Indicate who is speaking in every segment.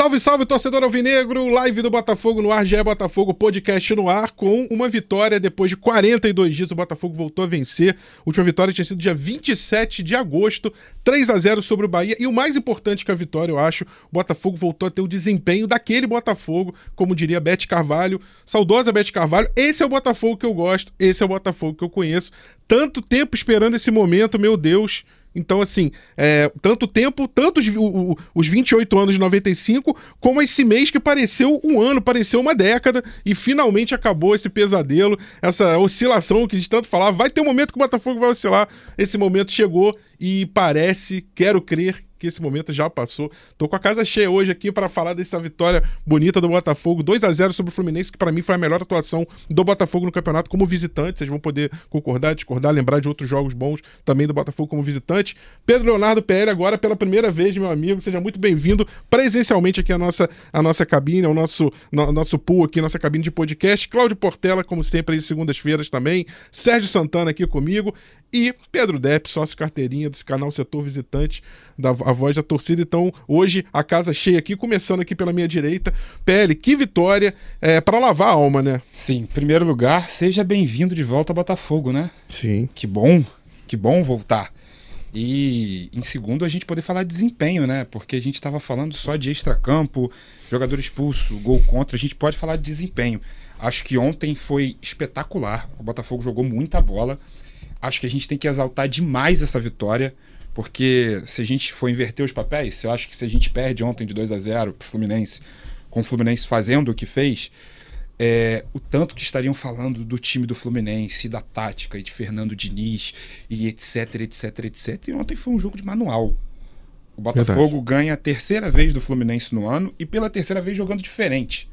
Speaker 1: Salve, salve, torcedor alvinegro! Live do Botafogo no ar, já é Botafogo Podcast no ar, com uma vitória depois de 42 dias. O Botafogo voltou a vencer. A última vitória tinha sido dia 27 de agosto, 3 a 0 sobre o Bahia. E o mais importante que a vitória, eu acho, o Botafogo voltou a ter o desempenho daquele Botafogo, como diria Bete Carvalho, saudosa Bete Carvalho. Esse é o Botafogo que eu gosto, esse é o Botafogo que eu conheço. Tanto tempo esperando esse momento, meu Deus. Então, assim, é, tanto tempo, tanto os, os 28 anos de 95, como esse mês que pareceu um ano, pareceu uma década, e finalmente acabou esse pesadelo, essa oscilação que gente tanto falava. Vai ter um momento que o Botafogo vai oscilar. Esse momento chegou e parece, quero crer, que esse momento já passou. Tô com a casa cheia hoje aqui para falar dessa vitória bonita do Botafogo, 2 a 0 sobre o Fluminense, que para mim foi a melhor atuação do Botafogo no campeonato como visitante. Vocês vão poder concordar, discordar, lembrar de outros jogos bons também do Botafogo como visitante. Pedro Leonardo PL agora pela primeira vez, meu amigo, seja muito bem-vindo presencialmente aqui à nossa, à nossa cabine, ao nosso, no, nosso pool aqui, nossa cabine de podcast. Cláudio Portela, como sempre, aí segundas-feiras também. Sérgio Santana aqui comigo. E Pedro Depp, sócio carteirinha desse canal Setor Visitante, da a voz da torcida. Então, hoje, a casa cheia aqui, começando aqui pela minha direita. PL, que vitória é, para lavar a alma, né?
Speaker 2: Sim, em primeiro lugar, seja bem-vindo de volta ao Botafogo, né?
Speaker 1: Sim.
Speaker 2: Que bom, que bom voltar. E em segundo, a gente poder falar de desempenho, né? Porque a gente estava falando só de extracampo, jogador expulso, gol contra. A gente pode falar de desempenho. Acho que ontem foi espetacular. O Botafogo jogou muita bola acho que a gente tem que exaltar demais essa vitória, porque se a gente for inverter os papéis, eu acho que se a gente perde ontem de 2 a 0 pro Fluminense, com o Fluminense fazendo o que fez, é, o tanto que estariam falando do time do Fluminense, da tática e de Fernando Diniz e etc, etc, etc. E ontem foi um jogo de manual. O Botafogo Verdade. ganha a terceira vez do Fluminense no ano e pela terceira vez jogando diferente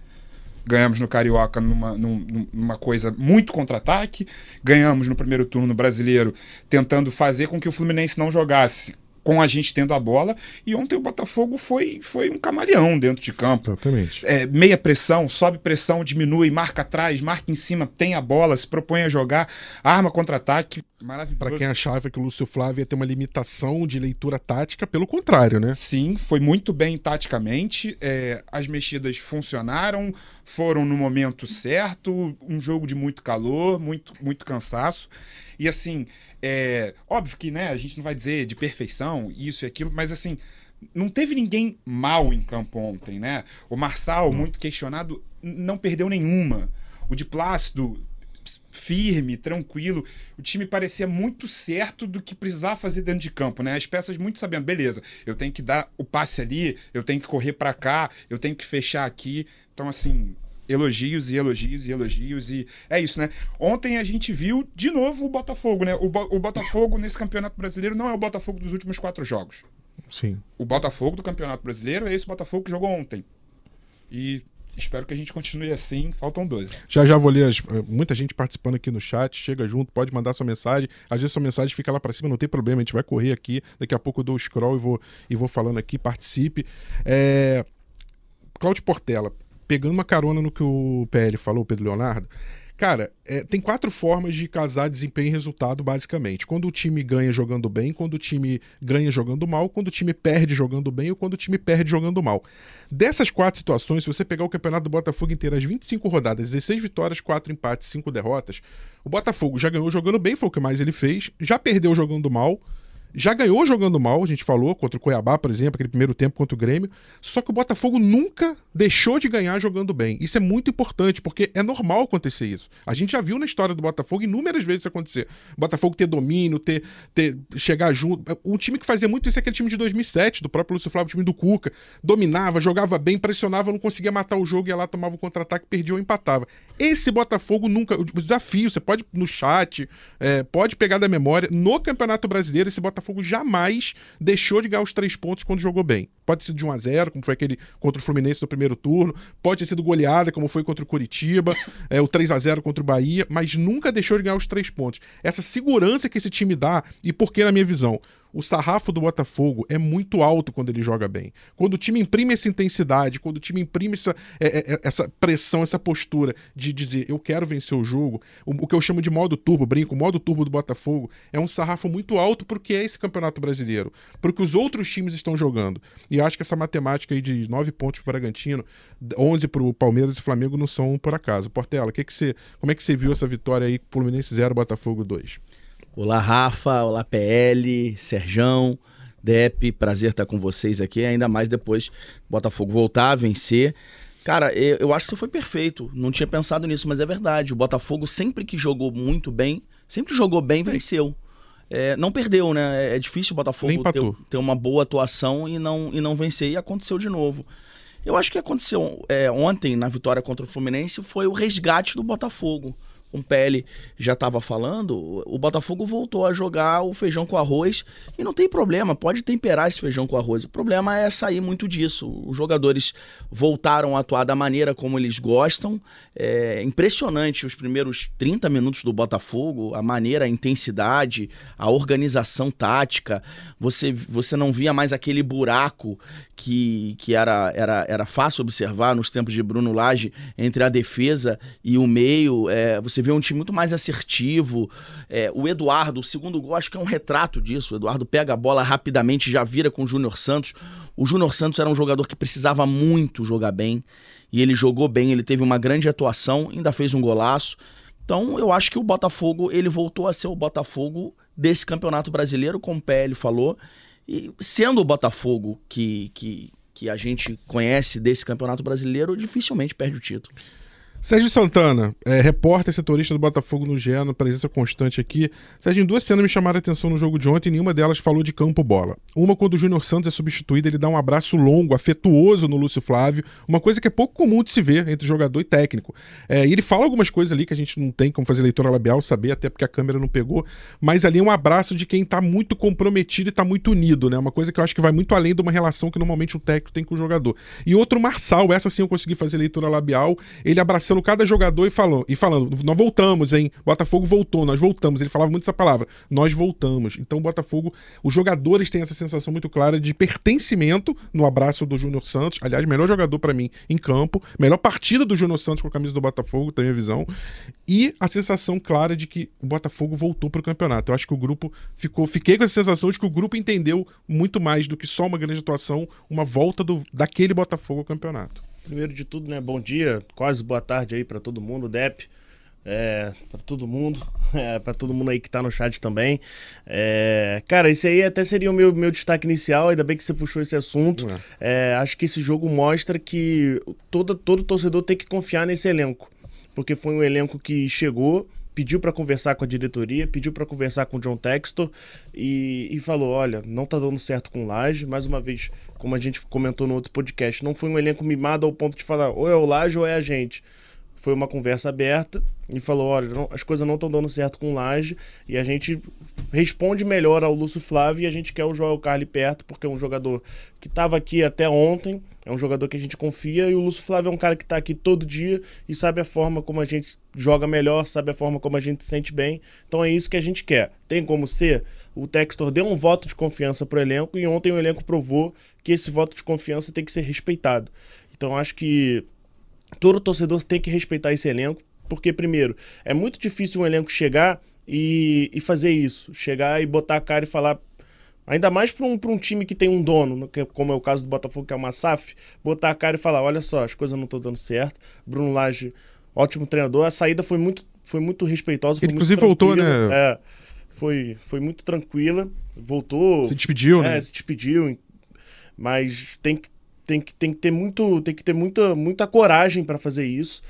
Speaker 2: ganhamos no Carioca numa, numa coisa muito contra-ataque, ganhamos no primeiro turno brasileiro tentando fazer com que o Fluminense não jogasse com a gente tendo a bola. E ontem o Botafogo foi, foi um camaleão dentro de campo.
Speaker 1: Exatamente.
Speaker 2: É, meia pressão, sobe pressão, diminui, marca atrás, marca em cima, tem a bola, se propõe a jogar, arma contra-ataque. Maravilhoso.
Speaker 1: Para quem achava que o Lúcio Flávio ia ter uma limitação de leitura tática, pelo contrário, né?
Speaker 2: Sim, foi muito bem taticamente. É, as mexidas funcionaram, foram no momento certo. Um jogo de muito calor, muito, muito cansaço. E assim, é, óbvio que né, a gente não vai dizer de perfeição, isso e aquilo, mas assim, não teve ninguém mal em campo ontem, né? O Marçal, muito questionado, não perdeu nenhuma. O de Plácido, firme, tranquilo. O time parecia muito certo do que precisava fazer dentro de campo, né? As peças muito sabendo, beleza, eu tenho que dar o passe ali, eu tenho que correr para cá, eu tenho que fechar aqui. Então, assim, elogios e elogios e elogios e é isso, né? Ontem a gente viu de novo o Botafogo, né? O, Bo o Botafogo nesse Campeonato Brasileiro não é o Botafogo dos últimos quatro jogos.
Speaker 1: Sim.
Speaker 2: O Botafogo do Campeonato Brasileiro é esse Botafogo que jogou ontem. E espero que a gente continue assim. Faltam 12.
Speaker 1: Já já vou ler as, eh, muita gente participando aqui no chat. Chega junto, pode mandar sua mensagem. Às vezes sua mensagem fica lá para cima, não tem problema. A gente vai correr aqui. Daqui a pouco eu dou o scroll e vou, e vou falando aqui. Participe. É... Cláudio Portela, pegando uma carona no que o PL falou, Pedro Leonardo, Cara, é, tem quatro formas de casar desempenho e resultado, basicamente. Quando o time ganha jogando bem, quando o time ganha jogando mal, quando o time perde jogando bem ou quando o time perde jogando mal. Dessas quatro situações, se você pegar o campeonato do Botafogo inteiro, as 25 rodadas, 16 vitórias, 4 empates, 5 derrotas, o Botafogo já ganhou jogando bem, foi o que mais ele fez, já perdeu jogando mal, já ganhou jogando mal, a gente falou, contra o Cuiabá, por exemplo, aquele primeiro tempo contra o Grêmio. Só que o Botafogo nunca deixou de ganhar jogando bem. Isso é muito importante, porque é normal acontecer isso. A gente já viu na história do Botafogo inúmeras vezes isso acontecer. O Botafogo ter domínio, ter, ter chegar junto. Um time que fazia muito isso é aquele time de 2007, do próprio Lúcio Flávio, o time do Cuca. Dominava, jogava bem, pressionava, não conseguia matar o jogo, ia lá, tomava o contra-ataque, perdia ou empatava. Esse Botafogo nunca. O desafio, você pode no chat, é, pode pegar da memória. No Campeonato Brasileiro, esse Botafogo jamais deixou de ganhar os três pontos quando jogou bem. Pode ser de 1 a 0 como foi aquele contra o Fluminense no primeiro turno. Pode ter sido goleada, como foi contra o Curitiba. É, o 3 a 0 contra o Bahia. Mas nunca deixou de ganhar os três pontos. Essa segurança que esse time dá, e por que, na minha visão? O sarrafo do Botafogo é muito alto quando ele joga bem. Quando o time imprime essa intensidade, quando o time imprime essa, é, é, é essa pressão, essa postura de dizer eu quero vencer o jogo, o, que eu chamo de modo turbo, brinco, modo turbo do Botafogo é um sarrafo muito alto porque é esse campeonato brasileiro, porque os outros times estão jogando. E acho que essa matemática aí de 9 pontos para o Bragantino, 11 para o Palmeiras e Flamengo não são por acaso. Portela, que que você, como é que você viu essa vitória aí, Fluminense 0, Botafogo 2?
Speaker 3: Olá, Rafa. Olá, PL, Serjão, Dep. Prazer estar com vocês aqui. Ainda mais depois Botafogo voltar a vencer. Cara, eu acho que você foi perfeito. Não tinha pensado nisso, mas é verdade. O Botafogo sempre que jogou muito bem, sempre jogou bem, venceu. É, não perdeu, né? É difícil o Botafogo ter, ter, uma boa atuação e não, e não vencer. E aconteceu de novo. Eu acho que aconteceu é, ontem, na vitória contra o Fluminense, foi o resgate do Botafogo com pele já estava falando, o Botafogo voltou a jogar o feijão com arroz e não tem problema, pode temperar esse feijão com arroz. O problema é sair muito disso. Os jogadores voltaram a atuar da maneira como eles gostam. É impressionante os primeiros 30 minutos do Botafogo, a maneira, a intensidade, a organização tática. Você, você não via mais aquele buraco que, que era, era, era fácil observar nos tempos de Bruno Lage entre a defesa e o meio. É, você vê um time muito mais assertivo. É, o Eduardo, o segundo gol, acho que é um retrato disso. O Eduardo pega a bola rapidamente, já vira com o Júnior Santos. O Júnior Santos era um jogador que precisava muito jogar bem. E ele jogou bem, ele teve uma grande atuação, ainda fez um golaço. Então, eu acho que o Botafogo, ele voltou a ser o Botafogo desse Campeonato Brasileiro, como o PL falou. E sendo o Botafogo que, que, que a gente conhece desse Campeonato Brasileiro, dificilmente perde o título.
Speaker 1: Sérgio Santana, é, repórter setorista do Botafogo no GE, presença constante aqui. Sérgio, duas cenas me chamaram a atenção no jogo de ontem e nenhuma delas falou de campo-bola. Uma, quando o Júnior Santos é substituído, ele dá um abraço longo, afetuoso no Lúcio Flávio, uma coisa que é pouco comum de se ver entre jogador e técnico. É, e ele fala algumas coisas ali que a gente não tem como fazer leitura labial, saber, até porque a câmera não pegou, mas ali é um abraço de quem está muito comprometido e está muito unido, né? Uma coisa que eu acho que vai muito além de uma relação que normalmente o técnico tem com o jogador. E outro, Marçal, essa sim eu consegui fazer leitura labial, ele abraçando abraçando cada jogador e e falando, nós voltamos, hein? Botafogo voltou, nós voltamos. Ele falava muito essa palavra, nós voltamos. Então o Botafogo, os jogadores têm essa sensação muito clara de pertencimento no abraço do Júnior Santos. Aliás, melhor jogador para mim em campo, melhor partida do Júnior Santos com a camisa do Botafogo, tem a visão. E a sensação clara de que o Botafogo voltou para o campeonato. Eu acho que o grupo ficou, fiquei com essa sensação de que o grupo entendeu muito mais do que só uma grande atuação, uma volta do, daquele Botafogo ao campeonato.
Speaker 4: Primeiro de tudo, né? Bom dia, quase boa tarde aí para todo mundo, Dep, é, para todo mundo, é, para todo mundo aí que tá no chat também. É, cara, esse aí até seria o meu, meu destaque inicial, ainda bem que você puxou esse assunto. É. acho que esse jogo mostra que todo, todo torcedor tem que confiar nesse elenco, porque foi um elenco que chegou, pediu para conversar com a diretoria, pediu para conversar com o John Textor e, e, falou: olha, não tá dando certo com o Laje. Mais uma vez, como a gente comentou no outro podcast, não foi um elenco mimado ao ponto de falar ou é o Laje ou é a gente. Foi uma conversa aberta e falou: olha, não, as coisas não estão dando certo com o Laje e a gente responde melhor ao Lúcio Flávio e a gente quer o Joel Carli perto, porque é um jogador que estava aqui até ontem, é um jogador que a gente confia e o Lúcio Flávio é um cara que está aqui todo dia e sabe a forma como a gente joga melhor, sabe a forma como a gente se sente bem. Então é isso que a gente quer. Tem como ser? O Textor deu um voto de confiança para o elenco e ontem o elenco provou que esse voto de confiança tem que ser respeitado. Então acho que todo torcedor tem que respeitar esse elenco, porque, primeiro, é muito difícil um elenco chegar e, e fazer isso. Chegar e botar a cara e falar Ainda mais para um, um time que tem um dono, como é o caso do Botafogo, que é uma SAF, botar a cara e falar: olha só, as coisas não estão dando certo. Bruno Lage, ótimo treinador. A saída foi muito, foi muito respeitosa. Foi
Speaker 1: inclusive voltou, né?
Speaker 4: É, foi, foi muito tranquila. Voltou.
Speaker 1: Se despediu,
Speaker 4: é,
Speaker 1: né?
Speaker 4: Se despediu. Mas tem que, tem que, tem que ter, muito, tem que ter muita, muita coragem para fazer isso.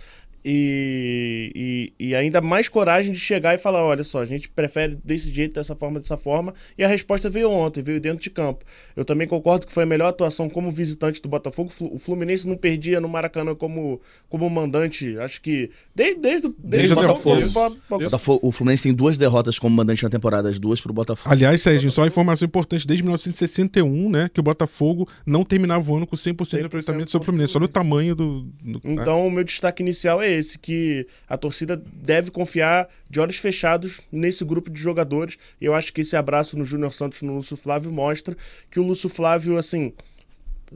Speaker 4: E, e, e, ainda mais coragem de chegar e falar: olha só, a gente prefere desse jeito, dessa forma, dessa forma. E a resposta veio ontem, veio dentro de campo. Eu também concordo que foi a melhor atuação como visitante do Botafogo. O Fluminense não perdia no Maracanã como, como mandante, acho que desde, desde, desde, desde o Botafogo.
Speaker 3: Botafogo. O Fluminense tem duas derrotas como mandante na temporada, as duas pro Botafogo.
Speaker 1: Aliás, Sérgio, só uma informação importante: desde 1961, né, que o Botafogo não terminava o ano com 100%, 100 de aproveitamento sobre o Fluminense. Olha o tamanho do. do
Speaker 4: então, o meu destaque inicial é esse, que a torcida deve confiar de olhos fechados nesse grupo de jogadores. E eu acho que esse abraço no Júnior Santos no Lúcio Flávio mostra que o Lúcio Flávio, assim,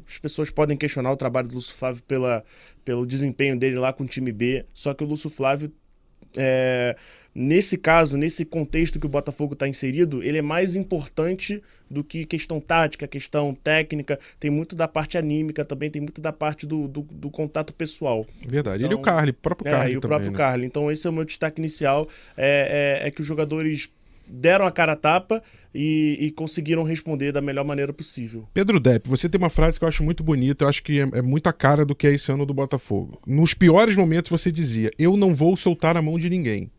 Speaker 4: as pessoas podem questionar o trabalho do Lúcio Flávio pela, pelo desempenho dele lá com o time B, só que o Lúcio Flávio, é, nesse caso, nesse contexto que o Botafogo está inserido, ele é mais importante do que questão tática, questão técnica, tem muito da parte anímica também, tem muito da parte do, do, do contato pessoal.
Speaker 1: Verdade. Então, ele e o Carly, o próprio Carly.
Speaker 4: É, e o
Speaker 1: também,
Speaker 4: próprio
Speaker 1: né?
Speaker 4: Carly. Então esse é o meu destaque inicial, é, é, é que os jogadores deram a cara a tapa e, e, conseguiram responder da melhor maneira possível.
Speaker 1: Pedro Depp, você tem uma frase que eu acho muito bonita, eu acho que é, é muito a cara do que é esse ano do Botafogo. Nos piores momentos você dizia: Eu não vou soltar a mão de ninguém.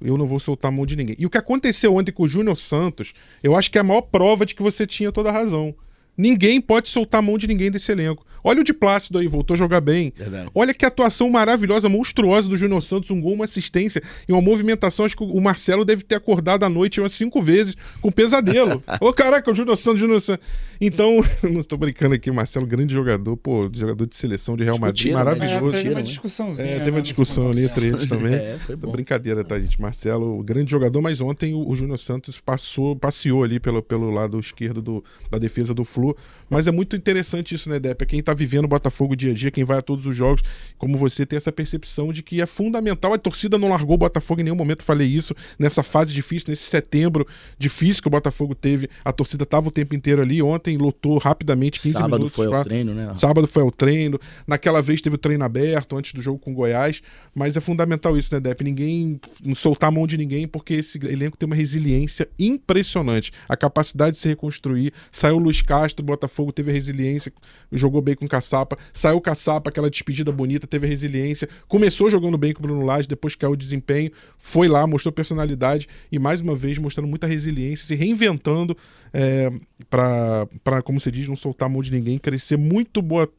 Speaker 1: Eu não vou soltar a mão de ninguém. E o que aconteceu ontem com o Júnior Santos, eu acho que é a maior prova de que você tinha toda a razão. Ninguém pode soltar a mão de ninguém desse elenco. Olha o de Plácido aí, voltou a jogar bem.
Speaker 3: Verdade.
Speaker 1: Olha que atuação maravilhosa, monstruosa do Júnior Santos, um gol, uma assistência e uma movimentação. Acho que o Marcelo deve ter acordado à noite umas cinco vezes com pesadelo. Ô, caraca, o Júnior Santos, Júnior Santos. Então, não estou brincando aqui, Marcelo, grande jogador, pô, jogador de seleção de Real Madrid,
Speaker 3: Discutiram, né?
Speaker 1: maravilhoso.
Speaker 2: É, teve uma
Speaker 3: né?
Speaker 2: discussãozinha.
Speaker 1: É,
Speaker 2: né,
Speaker 1: teve uma
Speaker 2: nesse
Speaker 1: discussão ali entre eles também.
Speaker 3: É, foi bom.
Speaker 1: Brincadeira, tá, gente? Marcelo, grande jogador, mas ontem o, o Júnior Santos passou, passeou ali pelo, pelo lado esquerdo do, da defesa do Flu. Mas é muito interessante isso, né, Depp? É quem tá vivendo o Botafogo dia a dia, quem vai a todos os jogos, como você tem essa percepção de que é fundamental. A torcida não largou o Botafogo em nenhum momento, falei isso, nessa fase difícil, nesse setembro difícil que o Botafogo teve. A torcida tava o tempo inteiro ali. Ontem lotou rapidamente 15
Speaker 3: Sábado
Speaker 1: minutos.
Speaker 3: foi ao
Speaker 1: pra-
Speaker 3: treino, né?
Speaker 1: Sábado foi ao treino. Naquela vez teve o treino aberto antes do jogo com o Goiás. Mas é fundamental isso, né, Depp? Ninguém não soltar a mão de ninguém, porque esse elenco tem uma resiliência impressionante. A capacidade de se reconstruir. Saiu o Luiz Castro, o Botafogo teve a resiliência, jogou bem com o Caçapa. Saiu o Caçapa, aquela despedida bonita, teve a resiliência. Começou jogando bem com o Bruno Lage, depois caiu o desempenho. Foi lá, mostrou personalidade e mais uma vez mostrando muita resiliência, se reinventando é, para, como você diz, não soltar a mão de ninguém, crescer muito boa.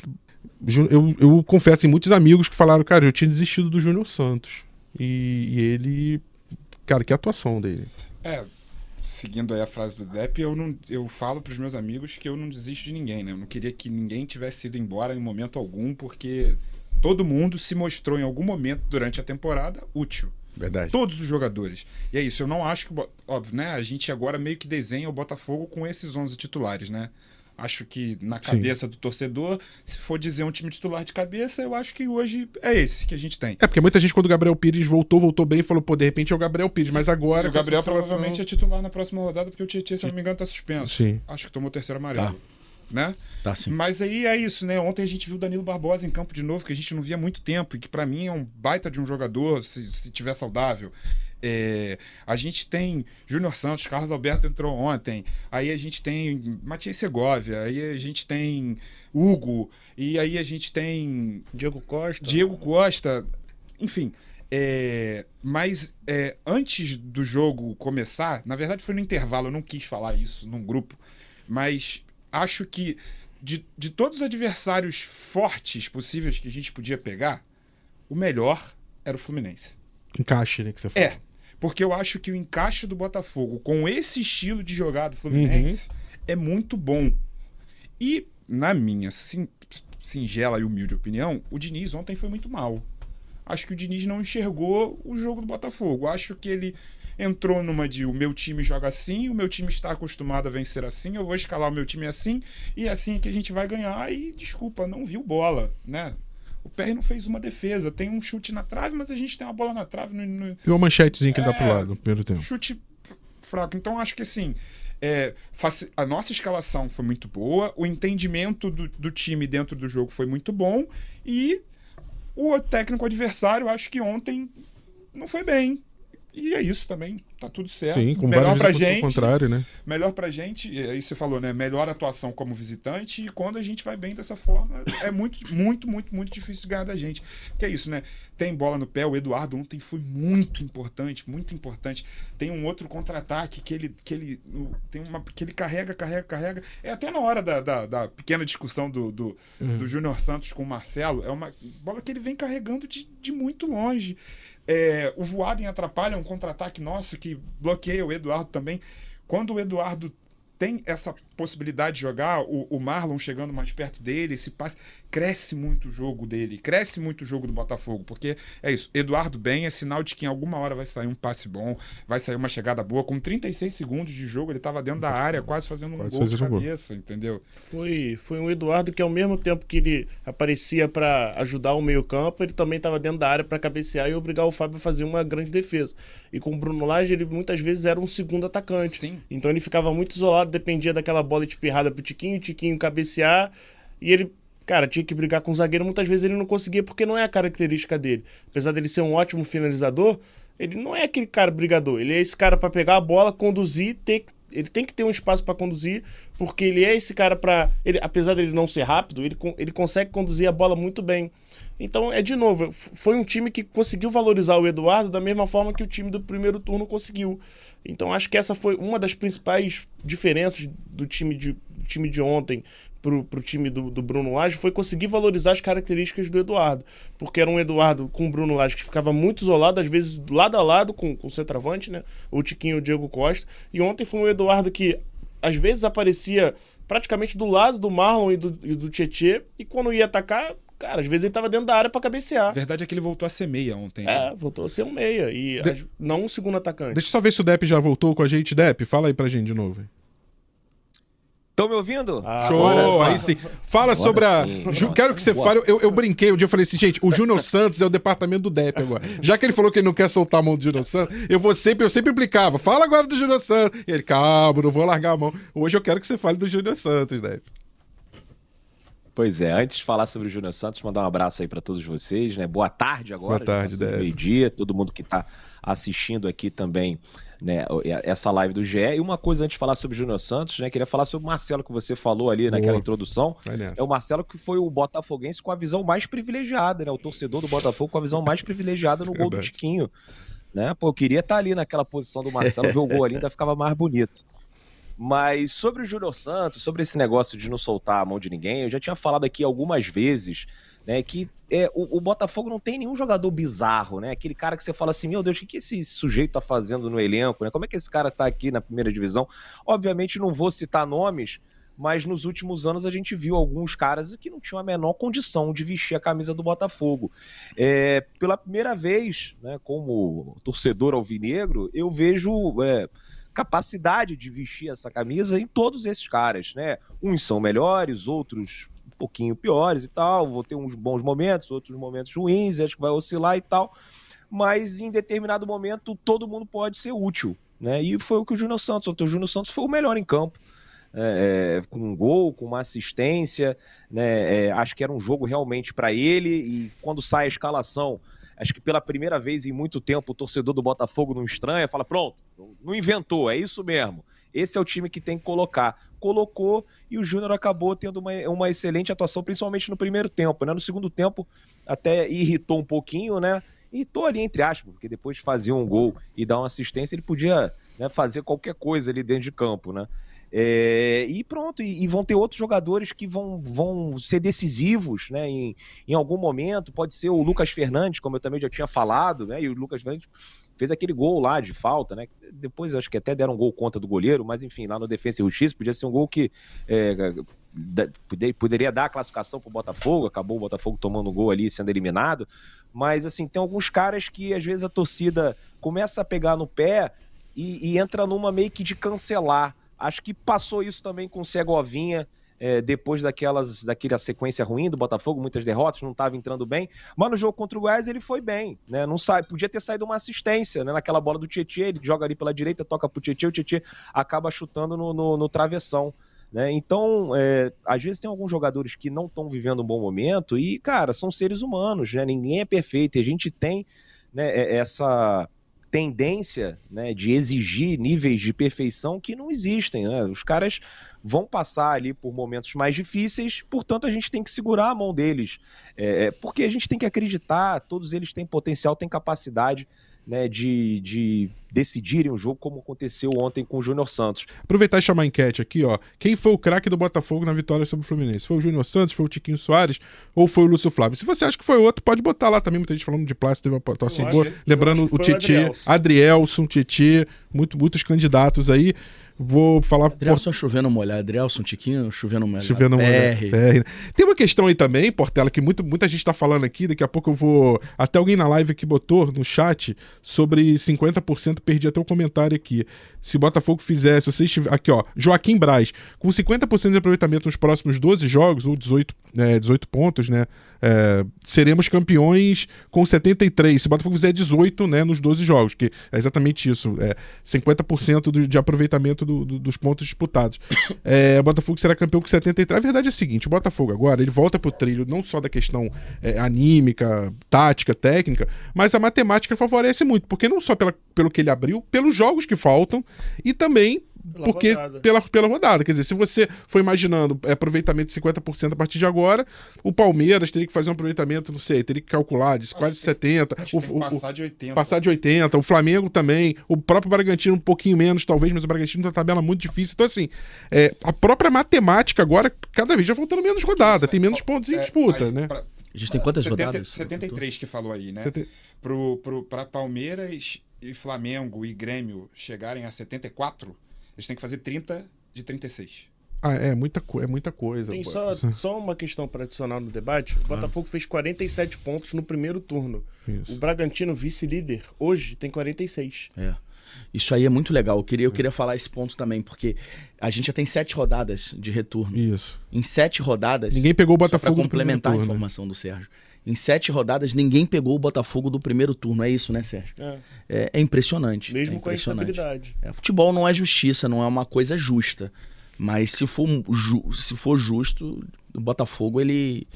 Speaker 1: Eu, eu confesso em muitos amigos que falaram, cara, eu tinha desistido do Júnior Santos. E, e ele. Cara, que atuação dele.
Speaker 2: É, seguindo aí a frase do Depp, eu, não, eu falo pros meus amigos que eu não desisto de ninguém, né? Eu não queria que ninguém tivesse ido embora em momento algum, porque todo mundo se mostrou em algum momento durante a temporada útil.
Speaker 3: Verdade.
Speaker 2: Todos os jogadores. E é isso, eu não acho que. Óbvio, né? A gente agora meio que desenha o Botafogo com esses 11 titulares, né? Acho que na cabeça do torcedor, se for dizer um time titular de cabeça, eu acho que hoje é esse que a gente tem.
Speaker 1: É, porque muita gente, quando o Gabriel Pires voltou, voltou bem, falou, pô, de repente é o Gabriel Pires, mas agora.
Speaker 2: E o Gabriel
Speaker 1: situação-
Speaker 2: provavelmente é titular na próxima rodada, porque o Tietchan, se não me engano, tá suspenso.
Speaker 1: Sim.
Speaker 2: Acho que tomou o terceiro amarelo.
Speaker 3: Tá.
Speaker 2: Né?
Speaker 3: Tá sim.
Speaker 2: Mas aí é isso, né? Ontem a gente viu o Danilo Barbosa em campo de novo, que a gente não via há muito tempo, e que pra mim é um baita de um jogador, se, se tiver saudável. É, a gente tem Júnior Santos, Carlos Alberto entrou ontem, aí a gente tem Matias Segovia, aí a gente tem Hugo, e aí a gente tem
Speaker 4: Diego Costa.
Speaker 2: Diego Costa, enfim. é, mas é, antes do jogo começar, na verdade foi no intervalo, eu não quis falar isso num grupo, mas acho que de, de todos os adversários fortes possíveis que a gente podia pegar, o melhor era o Fluminense.
Speaker 1: Encaixe, né, que você falou.
Speaker 2: É, porque eu acho que o encaixe do Botafogo com esse estilo de jogar do Fluminense é muito bom. E, na minha sin- singela e humilde opinião, o Diniz ontem foi muito mal. Acho que o Diniz não enxergou o jogo do Botafogo. Acho que ele entrou numa de o meu time joga assim, o meu time está acostumado a vencer assim, eu vou escalar o meu time assim, e é assim que a gente vai ganhar. E desculpa, não viu bola, né? O PR não fez uma defesa. Tem um chute na trave, mas a gente tem uma bola na trave no- no,
Speaker 1: E uma manchetezinha que ele dá
Speaker 2: É.
Speaker 1: pro lado no primeiro tempo.
Speaker 2: chute fraco. Então acho que assim, é, a nossa escalação foi muito boa, o entendimento do, do time dentro do jogo foi muito bom e o técnico adversário acho que ontem não foi bem. E é isso também, tá tudo certo.
Speaker 1: Sim, com
Speaker 2: melhor pra gente,
Speaker 1: contrário, né?
Speaker 2: melhor pra gente, isso que você falou, né? Melhor atuação como visitante e quando a gente vai bem dessa forma, é muito, muito, muito, muito difícil de ganhar da gente. Que é isso, né? Tem bola no pé, o Eduardo ontem foi muito importante, muito importante. Tem um outro contra-ataque que ele, que ele tem uma que ele carrega, carrega, carrega. É até na hora da, da, da pequena discussão do, do, do Júnior Santos com o Marcelo, é uma bola que ele vem carregando de, de muito longe. É, o Voaden atrapalha um contra-ataque nosso que bloqueia o Eduardo também. Quando o Eduardo tem essa possibilidade de jogar, o, o, Marlon chegando mais perto dele, esse passe, cresce muito o jogo dele, cresce muito o jogo do Botafogo, porque é isso, Eduardo bem é sinal de que em alguma hora vai sair um passe bom, vai sair uma chegada boa, com 36 segundos de jogo ele estava dentro da área, quase fazendo um quase gol de cabeça, gol. entendeu?
Speaker 4: Foi, foi um Eduardo que ao mesmo tempo que ele aparecia para ajudar o meio campo, ele também estava dentro da área para cabecear e obrigar o Fábio a fazer uma grande defesa. E com o Bruno Lage, ele muitas vezes era um segundo atacante.
Speaker 2: Sim.
Speaker 4: Então ele ficava muito isolado, dependia daquela bola espirrada pro Tiquinho, Tiquinho cabecear, e ele, cara, tinha que brigar com o zagueiro, muitas vezes ele não conseguia porque não é a característica dele. Apesar dele ser um ótimo finalizador, ele não é aquele cara brigador, ele é esse cara para pegar a bola, conduzir, ter ele tem que ter um espaço para conduzir, porque ele é esse cara para, apesar dele não ser rápido, ele, ele consegue conduzir a bola muito bem. Então, é de novo, foi um time que conseguiu valorizar o Eduardo da mesma forma que o time do primeiro turno conseguiu. Então, acho que essa foi uma das principais diferenças do time de, do time de ontem pro, pro time do, do Bruno Lage foi conseguir valorizar as características do Eduardo. Porque era um Eduardo com o Bruno Lage que ficava muito isolado, às vezes lado a lado com, com o centroavante, né? O Tiquinho e o Diego Costa. E ontem foi um Eduardo que às vezes aparecia praticamente do lado do Marlon e do, e do Tietê, e quando ia atacar, Cara, às vezes ele tava dentro da área para cabecear. A
Speaker 2: verdade é que ele voltou a ser meia ontem. Né?
Speaker 4: É, voltou a ser um meia. E de... não um segundo atacante.
Speaker 1: Deixa eu só ver se o Depp já voltou com a gente. Depp, fala aí pra gente de novo.
Speaker 5: Estão me ouvindo?
Speaker 1: Ah, Show! Agora, aí sim. Fala agora sobre a. Sim, Quero que você boa. fale. Eu, eu brinquei um dia, eu falei assim, gente, o Júnior Santos é o departamento do DEP agora. Já que ele falou que ele não quer soltar a mão do Júnior Santos, eu vou sempre, eu sempre implicava. Fala agora do Júnior Santos. E ele, calma, não vou largar a mão. Hoje eu quero que você fale do Júnior Santos, DEP.
Speaker 5: Pois é, antes de falar sobre o Júnior Santos, mandar um abraço aí para todos vocês, né? Boa tarde agora.
Speaker 1: Boa tarde,
Speaker 5: Meio-dia, todo mundo que está assistindo aqui também, né, essa live do GE. E uma coisa antes de falar sobre o Júnior Santos, né? Queria falar sobre o Marcelo que você falou ali Boa. naquela introdução. É o Marcelo que foi o botafoguense com a visão mais privilegiada, né? O torcedor do Botafogo com a visão mais privilegiada no gol do Tiquinho. Né? Pô, eu queria estar tá ali naquela posição do Marcelo, ver o gol ali ainda ficava mais bonito. Mas sobre o Júnior Santos, sobre esse negócio de não soltar a mão de ninguém, eu já tinha falado aqui algumas vezes, né, que é, o, o, Botafogo não tem nenhum jogador bizarro, né? Aquele cara que você fala assim, meu Deus, o que, que esse sujeito tá fazendo no elenco, né? Como é que esse cara tá aqui na primeira divisão? Obviamente não vou citar nomes, mas nos últimos anos a gente viu alguns caras que não tinham a menor condição de vestir a camisa do Botafogo. É, pela primeira vez, né, como torcedor alvinegro, eu vejo é, capacidade de vestir essa camisa em todos esses caras, né? Uns são melhores, outros um pouquinho piores e tal, vou ter uns bons momentos, outros momentos ruins, acho que vai oscilar e tal, mas em determinado momento todo mundo pode ser útil, né? E foi o que o Júnior Santos, o Júnior Santos foi o melhor em campo. É, é, com um gol, com uma assistência, né? É, acho que era um jogo realmente para ele. E quando sai a escalação, acho que pela primeira vez em muito tempo o torcedor do Botafogo não estranha, fala: pronto, não inventou, é isso mesmo. Esse é o time que tem que colocar. Colocou e o Júnior acabou tendo uma, uma excelente atuação, principalmente no primeiro tempo. Né? No segundo tempo, até irritou um pouquinho, né? Irritou ali, entre aspas, porque depois de fazer um gol e dar uma assistência, ele podia né, fazer qualquer coisa ali dentro de campo, né? É, e pronto, e, e, vão ter outros jogadores que vão, vão ser decisivos né, em, em algum momento. Pode ser o Lucas Fernandes, como eu também já tinha falado, né? E o Lucas Fernandes fez aquele gol lá de falta, né? Depois acho que até deram um gol contra do goleiro, mas enfim, lá no Defensa e Justiça podia ser um gol que é, poderia dar a classificação para o Botafogo, acabou o Botafogo tomando um gol ali sendo eliminado. Mas assim, tem alguns caras que às vezes a torcida começa a pegar no pé e, e entra numa meio que de cancelar. Acho que passou isso também com o Segovinha, é, depois daquelas, daquela sequência ruim do Botafogo, muitas derrotas, não estava entrando bem. Mas no jogo contra o Goiás ele foi bem, né? Não sai, podia ter saído uma assistência, né? Naquela bola do Tietchan, ele joga ali pela direita, toca pro Tietchan, o Tietchan acaba chutando no, no, no travessão. Né? Então, é, às vezes tem alguns jogadores que não estão vivendo um bom momento e, cara, são seres humanos, né? Ninguém é perfeito e a gente tem né, é, essa tendência né, de exigir níveis de perfeição que não existem. Né? Os caras vão passar ali por momentos mais difíceis, portanto a gente tem que segurar a mão deles, é, é porque a gente tem que acreditar, todos eles têm potencial, têm capacidade né, de, de decidirem o jogo, como aconteceu ontem com o Júnior Santos.
Speaker 1: Aproveitar e chamar a enquete aqui, ó. Quem foi o craque do Botafogo na vitória sobre o Fluminense? Foi o Júnior Santos, foi o Tiquinho Soares ou foi o Lúcio Flávio? Se você acha que foi outro, pode botar lá também. Muita gente falando de plástico, teve uma atuação boa. Lembrando o Tietê, Adrielson, Tietê, muito, muitos candidatos aí. Vou falar.
Speaker 3: Adrielson por... chovendo molhado. Adrielson, Tiquinho chovendo molhado.
Speaker 1: Chovendo molhado. Né? Tem uma questão aí também, Portela, que muito, muita gente tá falando aqui. Daqui a pouco eu vou. Até alguém na live aqui botou no chat sobre 50%. Perdi até o um comentário aqui. Se Botafogo fizesse, vocês Aqui, ó. Joaquim Braz. Com 50% de aproveitamento nos próximos 12 jogos, ou 18, é, 18 pontos, né? É, seremos campeões com 73. Se o Botafogo fizer 18 né, nos 12 jogos, que é exatamente isso. É 50% do, de aproveitamento do, do, dos pontos disputados. É, o Botafogo será campeão com 73. A verdade é a seguinte: o Botafogo agora ele volta pro trilho não só da questão é, anímica, tática, técnica, mas a matemática favorece muito, porque não só pela, pelo que ele abriu, pelos jogos que faltam e também pela porque rodada. Pela, pela rodada. Quer dizer, se você for imaginando é, aproveitamento de 50% a partir de agora, o Palmeiras teria que fazer um aproveitamento, não sei, teria que calcular de quase que, 70%.
Speaker 2: o, o, passar de 80%.
Speaker 1: Passar de 80%. O Flamengo também. O próprio Bragantino um pouquinho menos, talvez, mas o Bragantino tem uma tabela muito difícil. Então, assim, é, a própria matemática agora, cada vez já faltando menos rodada, tem menos pontos em é, disputa, aí, né? Pra,
Speaker 3: a gente tem quantas 70, rodadas?
Speaker 2: 73 que falou aí, né? Sete... Pra Palmeiras e Flamengo e Grêmio chegarem a 74, eles têm que fazer 30 de 36.
Speaker 1: Ah, é muita, é muita coisa.
Speaker 4: Tem só, só uma questão para adicionar no debate. O Botafogo ah. fez 47 pontos no primeiro turno. Isso. O Bragantino, vice-líder, hoje tem 46.
Speaker 3: É. Isso aí é muito legal. Eu queria, eu queria falar esse ponto também, porque a gente já tem sete rodadas de retorno.
Speaker 1: Isso.
Speaker 3: Em sete rodadas.
Speaker 1: Ninguém pegou o Botafogo.
Speaker 3: Para complementar a informação do Sérgio. Em sete rodadas, ninguém pegou o Botafogo do primeiro turno. É isso, né, Sérgio? É, é, é impressionante.
Speaker 4: Mesmo
Speaker 3: é impressionante.
Speaker 4: com a estabilidade.
Speaker 3: É, futebol não é justiça, não é uma coisa justa. Mas se for, ju se for justo, o Botafogo ele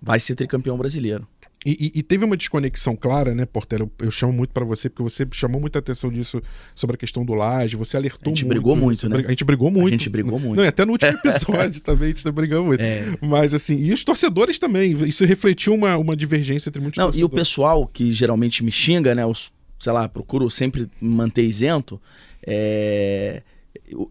Speaker 3: vai ser tricampeão brasileiro.
Speaker 1: E, e, teve uma desconexão clara, né, Portela? Eu, eu chamo muito para você, porque você chamou muita atenção disso sobre a questão do laje, você alertou muito. A gente
Speaker 3: muito, brigou muito, né?
Speaker 1: A gente brigou muito. A
Speaker 3: gente brigou muito.
Speaker 1: Não, até no último episódio também a gente brigou muito. É. Mas assim, e os torcedores também, isso refletiu uma, uma divergência entre muitos
Speaker 3: Não,
Speaker 1: torcedores.
Speaker 3: E o pessoal que geralmente me xinga, né, os, sei lá, procuro sempre manter isento, é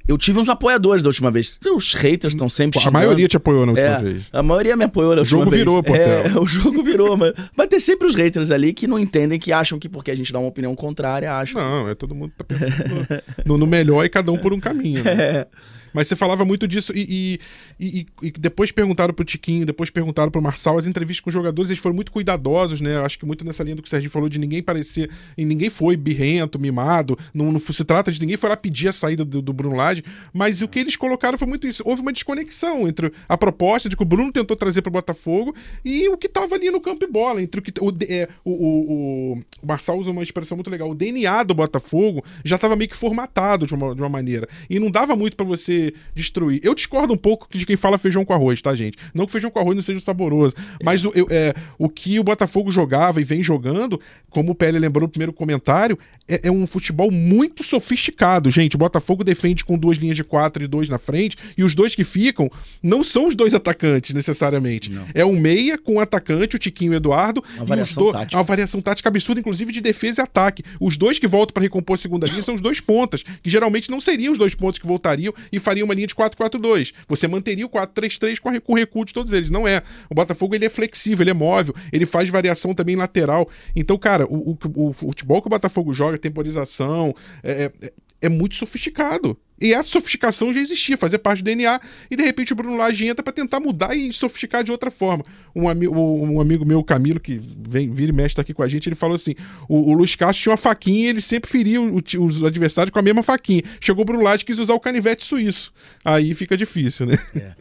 Speaker 3: eu, tive uns apoiadores da última vez. Os haters estão sempre
Speaker 1: A maioria te apoiou na última
Speaker 3: é,
Speaker 1: vez.
Speaker 3: A maioria me apoiou na última
Speaker 1: vez. O jogo virou, pô.
Speaker 3: É, o jogo virou, mas vai ter sempre os haters ali que não entendem, que acham que porque a gente dá uma opinião contrária, acham.
Speaker 1: Não, é todo mundo tá pensando no, no, melhor e cada um por um caminho. Né? É. Mas você falava muito disso e, e, e, e depois perguntaram pro Tiquinho, depois perguntaram pro Marçal, as entrevistas com os jogadores, eles foram muito cuidadosos, né? Acho que muito nessa linha do que o Serginho falou, de ninguém parecer. E ninguém foi birrento, mimado. Não, não se trata de ninguém foi lá pedir a saída do, do Bruno Lage. Mas o que eles colocaram foi muito isso. Houve uma desconexão entre a proposta de que o Bruno tentou trazer pro Botafogo e o que tava ali no campo e bola. Entre o que. O, é, o, o, o, Marçal usa uma expressão muito legal. O DNA do Botafogo já tava meio que formatado de uma, de uma maneira. E não dava muito para você destruir. Eu discordo um pouco de quem fala feijão com arroz, tá, gente? Não que feijão com arroz não seja saboroso, mas o, eu, é, o que o Botafogo jogava e vem jogando, como o PL lembrou no primeiro comentário, é, é, um futebol muito sofisticado, gente. O Botafogo defende com duas linhas de quatro e dois na frente, e os dois que ficam não são os dois atacantes, necessariamente. Não. É um meia com o um atacante, o Tiquinho e o Eduardo.
Speaker 3: Uma variação
Speaker 1: do...
Speaker 3: tática.
Speaker 1: Uma variação tática absurda, inclusive de defesa e ataque. Os dois que voltam para recompor a segunda linha são os dois pontas, que geralmente não seriam os dois pontos que voltariam e fariam uma linha de 4-4-2. Você manteria o 4-3-3 com, o recuo de todos eles. Não é. O Botafogo ele é flexível, ele é móvel, ele faz variação também lateral. Então, cara, o, o, o futebol que o Botafogo joga, temporização, é, é, é muito sofisticado. E essa sofisticação já existia, fazia parte do DNA, e de repente o Bruno Lage entra para tentar mudar e sofisticar de outra forma. Um, ami um amigo meu, Camilo, que vem, vira e mexe tá aqui com a gente, ele falou assim: o, o Luiz Castro tinha uma faquinha e ele sempre feria o, o, os adversários com a mesma faquinha. Chegou o Bruno Lage e quis usar o canivete suíço. Aí fica difícil, né?
Speaker 3: É.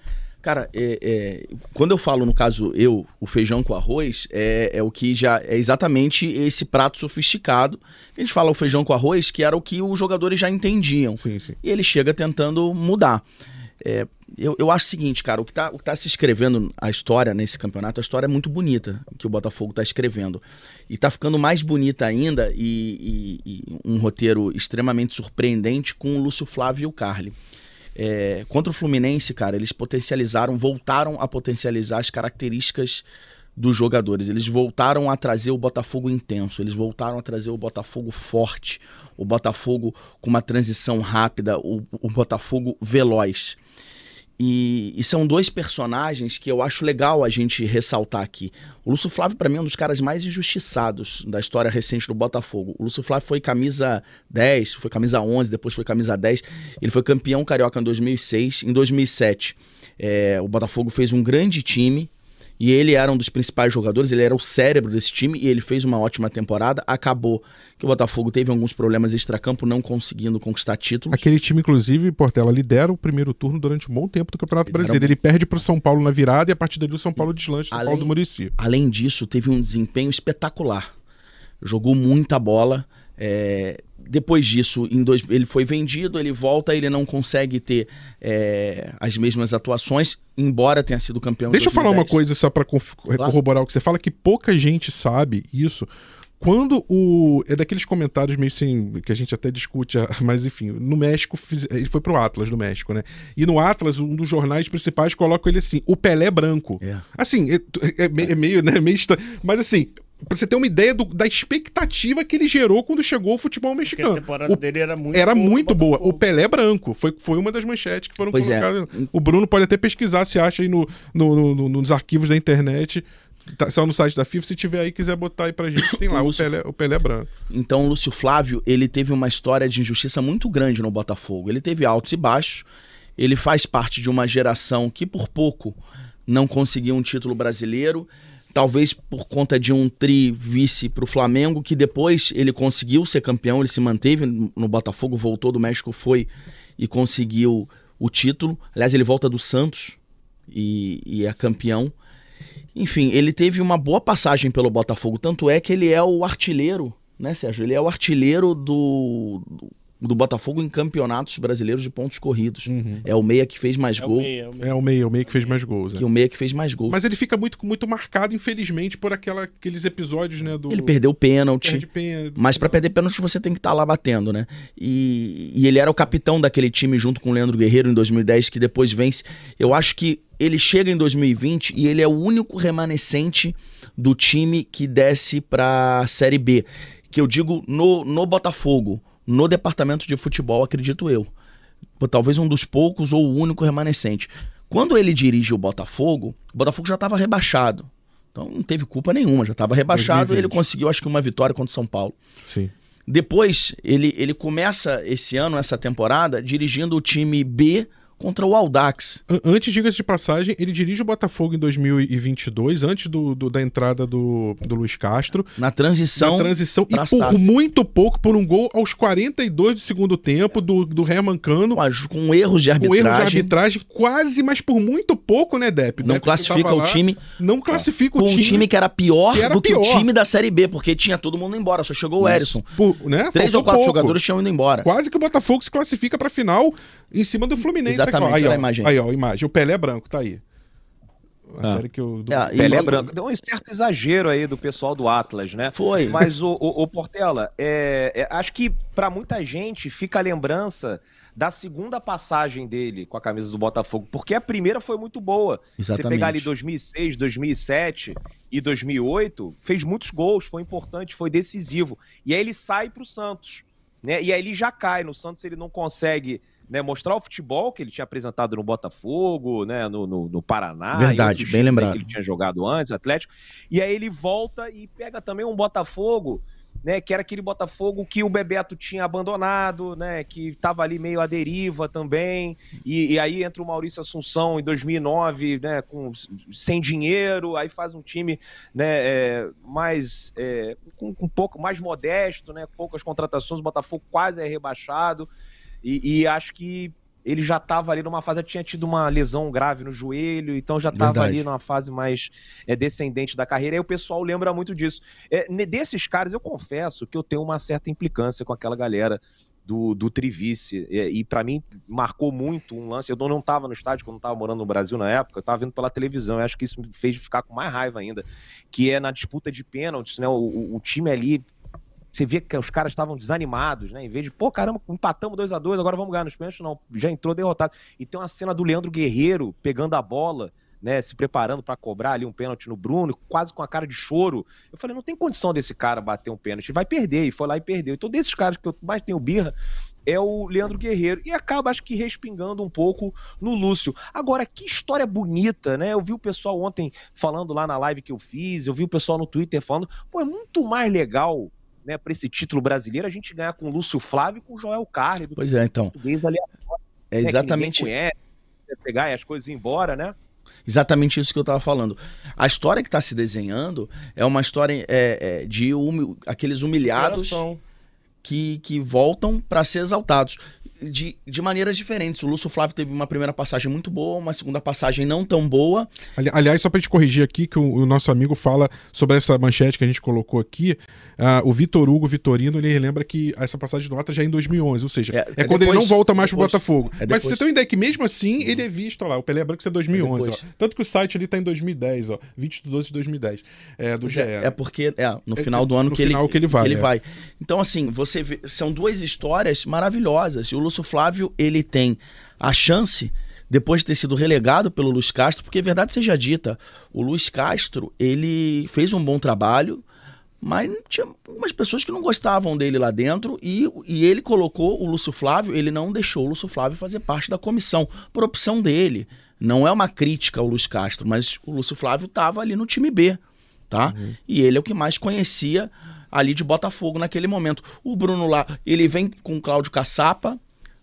Speaker 3: Cara, é, é, quando eu falo, no caso, eu, o feijão com arroz, é, é, o que já é exatamente esse prato sofisticado. A gente fala o feijão com arroz, que era o que os jogadores já entendiam.
Speaker 1: Sim, sim.
Speaker 3: E ele chega tentando mudar. É, eu, eu acho o seguinte, cara, o que, está tá se escrevendo a história nesse campeonato, a história é muito bonita que o Botafogo está escrevendo. E está ficando mais bonita ainda e, e, e, um roteiro extremamente surpreendente com o Lúcio Flávio e o Carli. É, contra o Fluminense, cara, eles potencializaram, voltaram a potencializar as características dos jogadores. Eles voltaram a trazer o Botafogo intenso, eles voltaram a trazer o Botafogo forte, o Botafogo com uma transição rápida, o, o Botafogo veloz. E, e, são dois personagens que eu acho legal a gente ressaltar aqui. O Lúcio Flávio, para mim, é um dos caras mais injustiçados da história recente do Botafogo. O Lúcio Flávio foi camisa 10, foi camisa 11, depois foi camisa 10. Ele foi campeão carioca em 2006. Em 2007, é, o Botafogo fez um grande time, e ele era um dos principais jogadores, ele era o cérebro desse time e ele fez uma ótima temporada. Acabou que o Botafogo teve alguns problemas extracampo, não conseguindo conquistar títulos.
Speaker 1: Aquele time, inclusive, Portela lidera o primeiro turno durante um bom tempo do Campeonato Brasileiro. Ele perde para o São Paulo na virada e a partir dali o São Paulo deslancha São Paulo do Murici.
Speaker 3: Além disso, teve um desempenho espetacular. Jogou muita bola. É, depois disso, em dois, ele foi vendido, ele volta, ele não consegue ter é, as mesmas atuações, embora tenha sido campeão.
Speaker 1: Deixa eu falar uma coisa só para corroborar o que você fala, que pouca gente sabe isso. Quando o. É daqueles comentários meio sem. que a gente até discute, mas enfim, no México, ele foi pro Atlas do México, né? E no Atlas, um dos jornais principais coloca ele assim: o Pelé branco. É. Assim, é, é, é meio, né? Meio. Mas assim, Pra você ter uma ideia do, da expectativa que ele gerou quando chegou ao futebol mexicano.
Speaker 4: Porque a temporada
Speaker 1: o,
Speaker 4: dele era muito
Speaker 1: Era boa muito boa. O Pelé branco foi, foi uma das manchetes que foram pois é. colocadas. É. O Bruno pode até pesquisar se acha aí no, no, no, nos arquivos da internet. Tá, só no site da FIFA, se tiver aí quiser botar aí pra gente, tem lá o, Lúcio... o, Pelé, o Pelé branco.
Speaker 3: Então, o Lúcio Flávio, ele teve uma história de injustiça muito grande no Botafogo. Ele teve altos e baixos. Ele faz parte de uma geração que por pouco não conseguiu um título brasileiro talvez por conta de um tri vice para o Flamengo, que depois ele conseguiu ser campeão, ele se manteve no Botafogo, voltou do México, foi e conseguiu o título. Aliás, ele volta do Santos e, e é campeão. Enfim, ele teve uma boa passagem pelo Botafogo, tanto é que ele é o artilheiro, né, Sérgio? Ele é o artilheiro do, do Botafogo em campeonatos brasileiros de pontos corridos. Uhum. É o meia que fez mais é gol. O meia,
Speaker 1: é, o meia. é o meia, o meia que fez mais gols.
Speaker 3: Que é. o meia que fez mais gols.
Speaker 1: Mas ele fica muito, muito marcado, infelizmente, por aquela, aqueles episódios, né? Do...
Speaker 3: Ele perdeu o pênalti. Perde pênalti. Mas para perder pênalti você tem que estar tá lá batendo, né? E, e ele era o capitão daquele time junto com o Leandro Guerreiro em 2010, que depois vence. Eu acho que ele chega em 2020 e ele é o único remanescente do time que desce para Série B. Que eu digo no, no Botafogo no departamento de futebol, acredito eu. Talvez um dos poucos ou o único remanescente. Quando ele dirige o Botafogo, o Botafogo já estava rebaixado. Então não teve culpa nenhuma, já estava rebaixado e ele conseguiu, acho que, uma vitória contra o São Paulo.
Speaker 1: Sim.
Speaker 3: Depois, ele, ele começa esse ano, essa temporada, dirigindo o time B contra o Aldax.
Speaker 1: Antes, diga-se de passagem, ele dirige o Botafogo em 2022, antes do, do da entrada do, do Luiz Castro.
Speaker 3: Na transição.
Speaker 1: Na transição. E por muito pouco, por um gol aos 42 do segundo tempo, do, do Herman Cano.
Speaker 3: Com, com erros de arbitragem. Com erros de arbitragem,
Speaker 1: quase, mas por muito pouco, né, Depp?
Speaker 3: Não
Speaker 1: Depp
Speaker 3: classifica o time.
Speaker 1: Não classifica o
Speaker 3: time.
Speaker 1: Com
Speaker 3: um time que era pior que era do pior. que o time da Série B, porque tinha todo mundo embora, só chegou o Erisson.
Speaker 1: Por, né?
Speaker 3: Três Faltou ou quatro pouco. jogadores tinham ido embora.
Speaker 1: Quase que o Botafogo se classifica pra final em cima do Fluminense.
Speaker 3: Exatamente,
Speaker 1: aí, ó,
Speaker 3: a imagem.
Speaker 1: Aí, ó, a imagem. O Pelé é branco, tá aí.
Speaker 5: Ah. Que eu, do... é, Pelé e... branco. Deu um certo exagero aí do pessoal do Atlas, né?
Speaker 3: Foi.
Speaker 5: Mas, o, o, o Portela, é, é, acho que para muita gente fica a lembrança da segunda passagem dele com a camisa do Botafogo, porque a primeira foi muito boa.
Speaker 3: Exatamente.
Speaker 5: Você pegar ali 2006, 2007 e 2008, fez muitos gols, foi importante, foi decisivo. E aí ele sai para o Santos, né? E aí ele já cai. No Santos ele não consegue né, mostrar o futebol que ele tinha apresentado no Botafogo, né, no, no, no Paraná.
Speaker 3: Verdade, bem lembrado.
Speaker 5: Que ele tinha jogado antes, Atlético. E aí ele volta e pega também um Botafogo, né, que era aquele Botafogo que o Bebeto tinha abandonado, né, que estava ali meio à deriva também. E, e, aí entra o Maurício Assunção em 2009, né, com, sem dinheiro, aí faz um time né, é, mais é, com, um pouco mais modesto, né, poucas contratações, o Botafogo quase é rebaixado. E, e acho que ele já estava ali numa fase, tinha tido uma lesão grave no joelho, então já estava ali numa fase mais é, descendente da carreira. E o pessoal lembra muito disso. É, desses caras, eu confesso que eu tenho uma certa implicância com aquela galera do, do Trivice. E, e para mim marcou muito um lance. Eu não estava no estádio quando estava morando no Brasil na época, eu estava vendo pela televisão. Eu acho que isso me fez ficar com mais raiva ainda. Que é na disputa de pênaltis, né? O, o time ali você via que os caras estavam desanimados, né? Em vez de, pô, caramba, empatamos 2 a 2 agora vamos ganhar nos pênaltis. Não, já entrou derrotado. E tem uma cena do Leandro Guerreiro pegando a bola, né? Se preparando para cobrar ali um pênalti no Bruno, quase com a cara de choro. Eu falei, não tem condição desse cara bater um pênalti, vai perder. E foi lá e perdeu. Então, desses caras que eu mais tenho birra, é o Leandro Guerreiro. E acaba, acho que, respingando um pouco no Lúcio. Agora, que história bonita, né? Eu vi o pessoal ontem falando lá na live que eu fiz, eu vi o pessoal no Twitter falando, pô, é muito mais legal né, para esse título brasileiro a gente ganhar com o Lúcio Flávio e com o Joel Carli.
Speaker 3: Pois é, então. Ali é exatamente.
Speaker 5: Né, conhece, pegar as coisas ir embora, né?
Speaker 3: Exatamente isso que eu estava falando. A história que está se desenhando é uma história é, é, de humi aqueles humilhados que, que voltam para ser exaltados de, de maneiras diferentes. O Lúcio Flávio teve uma primeira passagem muito boa, uma segunda passagem não tão boa.
Speaker 1: Ali, aliás, só para te corrigir aqui, que o, o, nosso amigo fala sobre essa manchete que a gente colocou aqui, uh, o Vitor Hugo Vitorino, ele lembra que essa passagem de nota já é em 2011, ou seja, é, é, é quando depois, ele não volta mais depois, pro Botafogo. É Mas você ter uma ideia que mesmo assim ele é visto, ó lá, o Pelé Branco é 2011, ó, Tanto que o site ali tá em 2010, ó, 20 de 12 de 2010, é, do GE.
Speaker 3: É, é porque é no é, final do ano que, ele, que ele vai. Que ele vai. Então, assim, você vê, são duas histórias maravilhosas. E o Lúcio Flávio, ele tem a chance depois de ter sido relegado pelo Luiz Castro, porque verdade seja dita, o Luiz Castro, ele fez um bom trabalho, mas tinha algumas pessoas que não gostavam dele lá dentro e, e ele colocou o Lúcio Flávio, ele não deixou o Lúcio Flávio fazer parte da comissão, por opção dele. Não é uma crítica ao Luiz Castro, mas o Lúcio Flávio estava ali no time B, tá? Uhum. E ele é o que mais conhecia ali de Botafogo naquele momento. O Bruno lá, ele vem com o Cláudio Caçapa,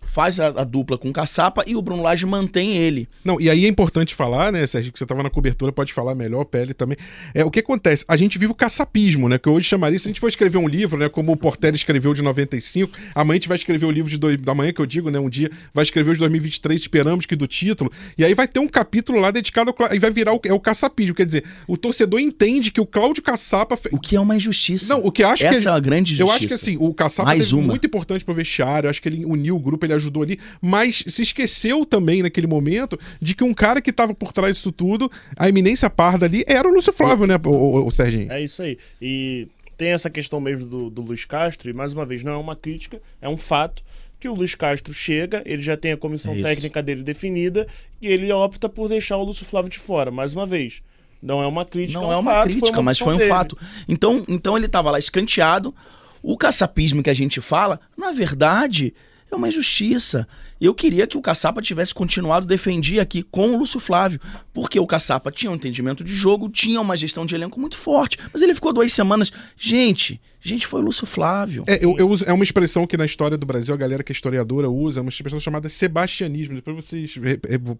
Speaker 3: faz a, a, dupla com o Caçapa e o Bruno Lage mantém ele.
Speaker 1: Não, e aí é importante falar, né, Sérgio, que você estava na cobertura, pode falar melhor, Pele também. É, o que acontece? A gente vive o caçapismo, né, que hoje chamaria, se a gente for escrever um livro, né, como o Portela escreveu de 95, amanhã a gente vai escrever o livro de dois, da manhã, que eu digo, né, um dia, vai escrever os 2023, esperamos que do título, e aí vai ter um capítulo lá dedicado ao, e vai virar o, é o caçapismo, quer dizer, o torcedor entende que o Cláudio Caçapa... Fe...
Speaker 3: O que é uma injustiça.
Speaker 1: Não, o que acho
Speaker 3: Essa
Speaker 1: que...
Speaker 3: é uma grande injustiça.
Speaker 1: Eu acho que assim, o Caçapa
Speaker 3: Mais uma.
Speaker 1: muito importante pro vestiário, eu acho que ele uniu o grupo, ele ajudou ali, mas se esqueceu também naquele momento de que um cara que estava por trás disso tudo, a eminência parda ali, era o Lúcio Flávio, né, o, o, o Serginho?
Speaker 4: É isso aí. E tem essa questão mesmo do, do Luiz Castro, e mais uma vez, não é uma crítica, é um fato que o Luiz Castro chega, ele já tem a comissão é técnica dele definida e ele opta por deixar o Lúcio Flávio de fora, mais uma vez. Não é uma crítica,
Speaker 3: não
Speaker 4: é,
Speaker 3: um
Speaker 4: é uma fato,
Speaker 3: crítica, foi uma mas foi um dele. fato. Então, então ele estava lá escanteado. O caçapismo que a gente fala, na verdade, é uma injustiça. Eu queria que o Caçapa tivesse continuado a defender aqui com o Lúcio Flávio, porque o Caçapa tinha um entendimento de jogo, tinha uma gestão de elenco muito forte, mas ele ficou duas semanas. Gente, gente, foi o Lúcio Flávio.
Speaker 1: É, eu, eu uso, é uma expressão que na história do Brasil a galera que é historiadora usa, é uma expressão chamada sebastianismo. Depois vocês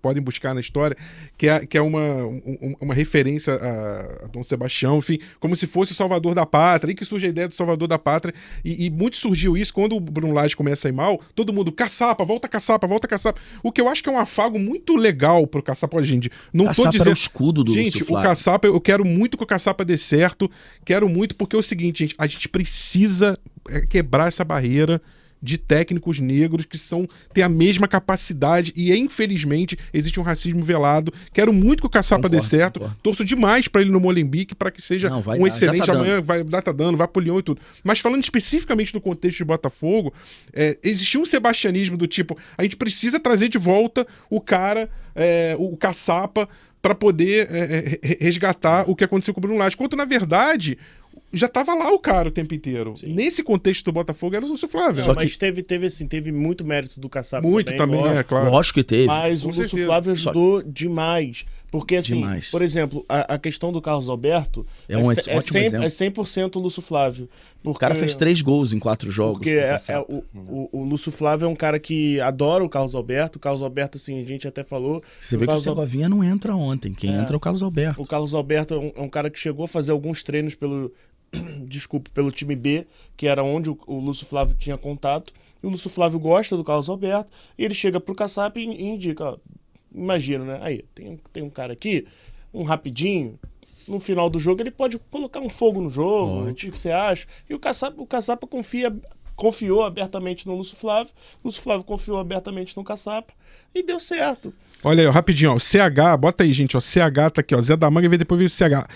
Speaker 1: podem buscar na história, que é, que é uma, um, uma referência a, a, Dom Sebastião, enfim, como se fosse o salvador da pátria, e que surge a ideia do salvador da pátria, e, e muito surgiu isso quando o Bruno Lage começa a ir mal, todo mundo, caçapa, volta a caçapa, volta caçapa. O que eu acho que é um afago muito legal pro caçapa, gente. Não
Speaker 3: caçapa
Speaker 1: tô dizendo.
Speaker 3: O escudo do
Speaker 1: Gente, o caçapa, eu quero muito que o caçapa dê certo. Quero muito, porque é o seguinte, gente, a gente precisa é, quebrar essa barreira de técnicos negros que são têm a mesma capacidade e infelizmente existe um racismo velado. Quero muito que o Caçapa concordo, dê certo. Concordo. Torço demais para ele no Molenbeek para que seja Não, um dar, excelente tá amanhã, vai dar tá dando, vai pro Leão e tudo. Mas falando especificamente do contexto de Botafogo, é, existia um sebastianismo do tipo, a gente precisa trazer de volta o cara, é, o Caçapa para poder é, é resgatar o que aconteceu com o Bruno Lage. Quanto, na verdade, já tava lá o cara o tempo inteiro. Sim. Nesse contexto do Botafogo era o Lúcio Flávio.
Speaker 4: Só mas teve, teve, assim, teve muito mérito do Caçapa
Speaker 1: Muito também, também é claro.
Speaker 3: Lógico que teve.
Speaker 4: Mas Com o Lúcio Flávio ajudou Só... demais. Porque, assim, demais. por exemplo, a, a, questão do Carlos Alberto
Speaker 3: é, um é, é, 100,
Speaker 4: é 100% o Lúcio Flávio.
Speaker 3: Porque, o cara fez três gols em quatro jogos.
Speaker 4: Porque é, é, o, o, o, Lúcio Flávio é um cara que adora o Carlos Alberto. O Carlos Alberto, assim, a gente até falou.
Speaker 3: Você vê Carlos que o Segovinha não entra ontem. Quem é. entra é o Carlos Alberto.
Speaker 4: O Carlos Alberto é um, é um cara que chegou a fazer alguns treinos pelo, desculpe, pelo time B, que era onde o, o Lúcio Flávio tinha contato. E o Lúcio Flávio gosta do Carlos Alberto, e ele chega pro Kassap e, e indica, ó, imagina, né? Aí, tem, tem um cara aqui, um rapidinho, no final do jogo ele pode colocar um fogo no jogo, o que você acha? E o Caçapa, o Caçapa confia, confiou abertamente no Lúcio Flávio, o Lúcio Flávio confiou abertamente no Caçapa e deu certo.
Speaker 1: Olha aí, ó, rapidinho, ó, CH, bota aí, gente, ó, CH tá aqui, ó, Zé da Manga e depois veio o CH.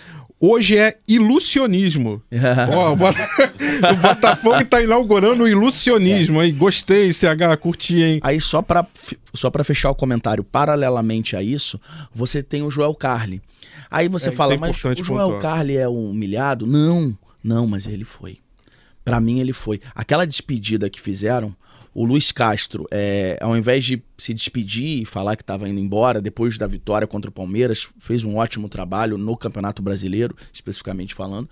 Speaker 1: Hoje é ilusionismo. oh, o Botafogo está inaugurando o ilusionismo. É. Aí, gostei, CH, curti, hein?
Speaker 3: Aí, só para só pra fechar o comentário, paralelamente a isso, você tem o Joel Carli. Aí você é, fala, é mas o Joel. Carli é um humilhado? Não, não, mas ele foi. Para mim, ele foi. Aquela despedida que fizeram o Luiz Castro, é, ao invés de se despedir e falar que estava indo embora depois da vitória contra o Palmeiras, fez um ótimo trabalho no Campeonato Brasileiro, especificamente falando.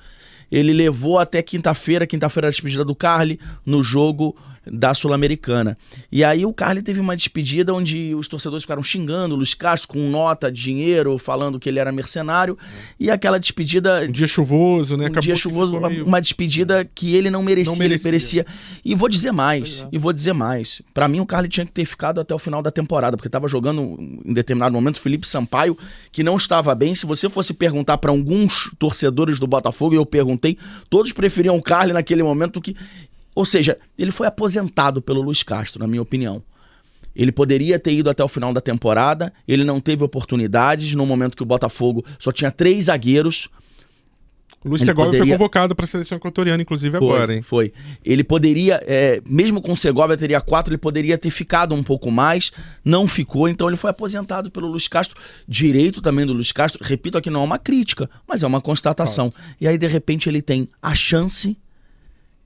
Speaker 3: Ele levou até quinta-feira, quinta-feira a despedida do Carly, no jogo da Sul-Americana. E aí o Carly teve uma despedida onde os torcedores ficaram xingando o Luiz Castro com nota de dinheiro, falando que ele era mercenário. E aquela despedida.
Speaker 1: Um dia chuvoso, né?
Speaker 3: Um Acabou dia chuvoso, uma, meio... uma, despedida que ele não merecia, não merecia. ele merecia. E vou dizer mais, é. e vou dizer mais. Para mim, o Carly tinha que ter ficado até o final da temporada, porque estava jogando em determinado momento o Felipe Sampaio, que não estava bem. Se você fosse perguntar para alguns torcedores do Botafogo, e eu perguntei, todos preferiam o Carly naquele momento que ou seja, ele foi aposentado pelo Luiz Castro, na minha opinião. Ele poderia ter ido até o final da temporada, ele não teve oportunidades no momento que o Botafogo só tinha três zagueiros.
Speaker 1: O Luiz Segovia poderia... foi convocado para a seleção equatoriana, inclusive,
Speaker 3: foi,
Speaker 1: agora, hein?
Speaker 3: Foi. Ele poderia, é, mesmo com o Segovia teria quatro, ele poderia ter ficado um pouco mais, não ficou, então ele foi aposentado pelo Luiz Castro. Direito também do Luiz Castro, repito aqui, não é uma crítica, mas é uma constatação. E aí, de repente, ele tem a chance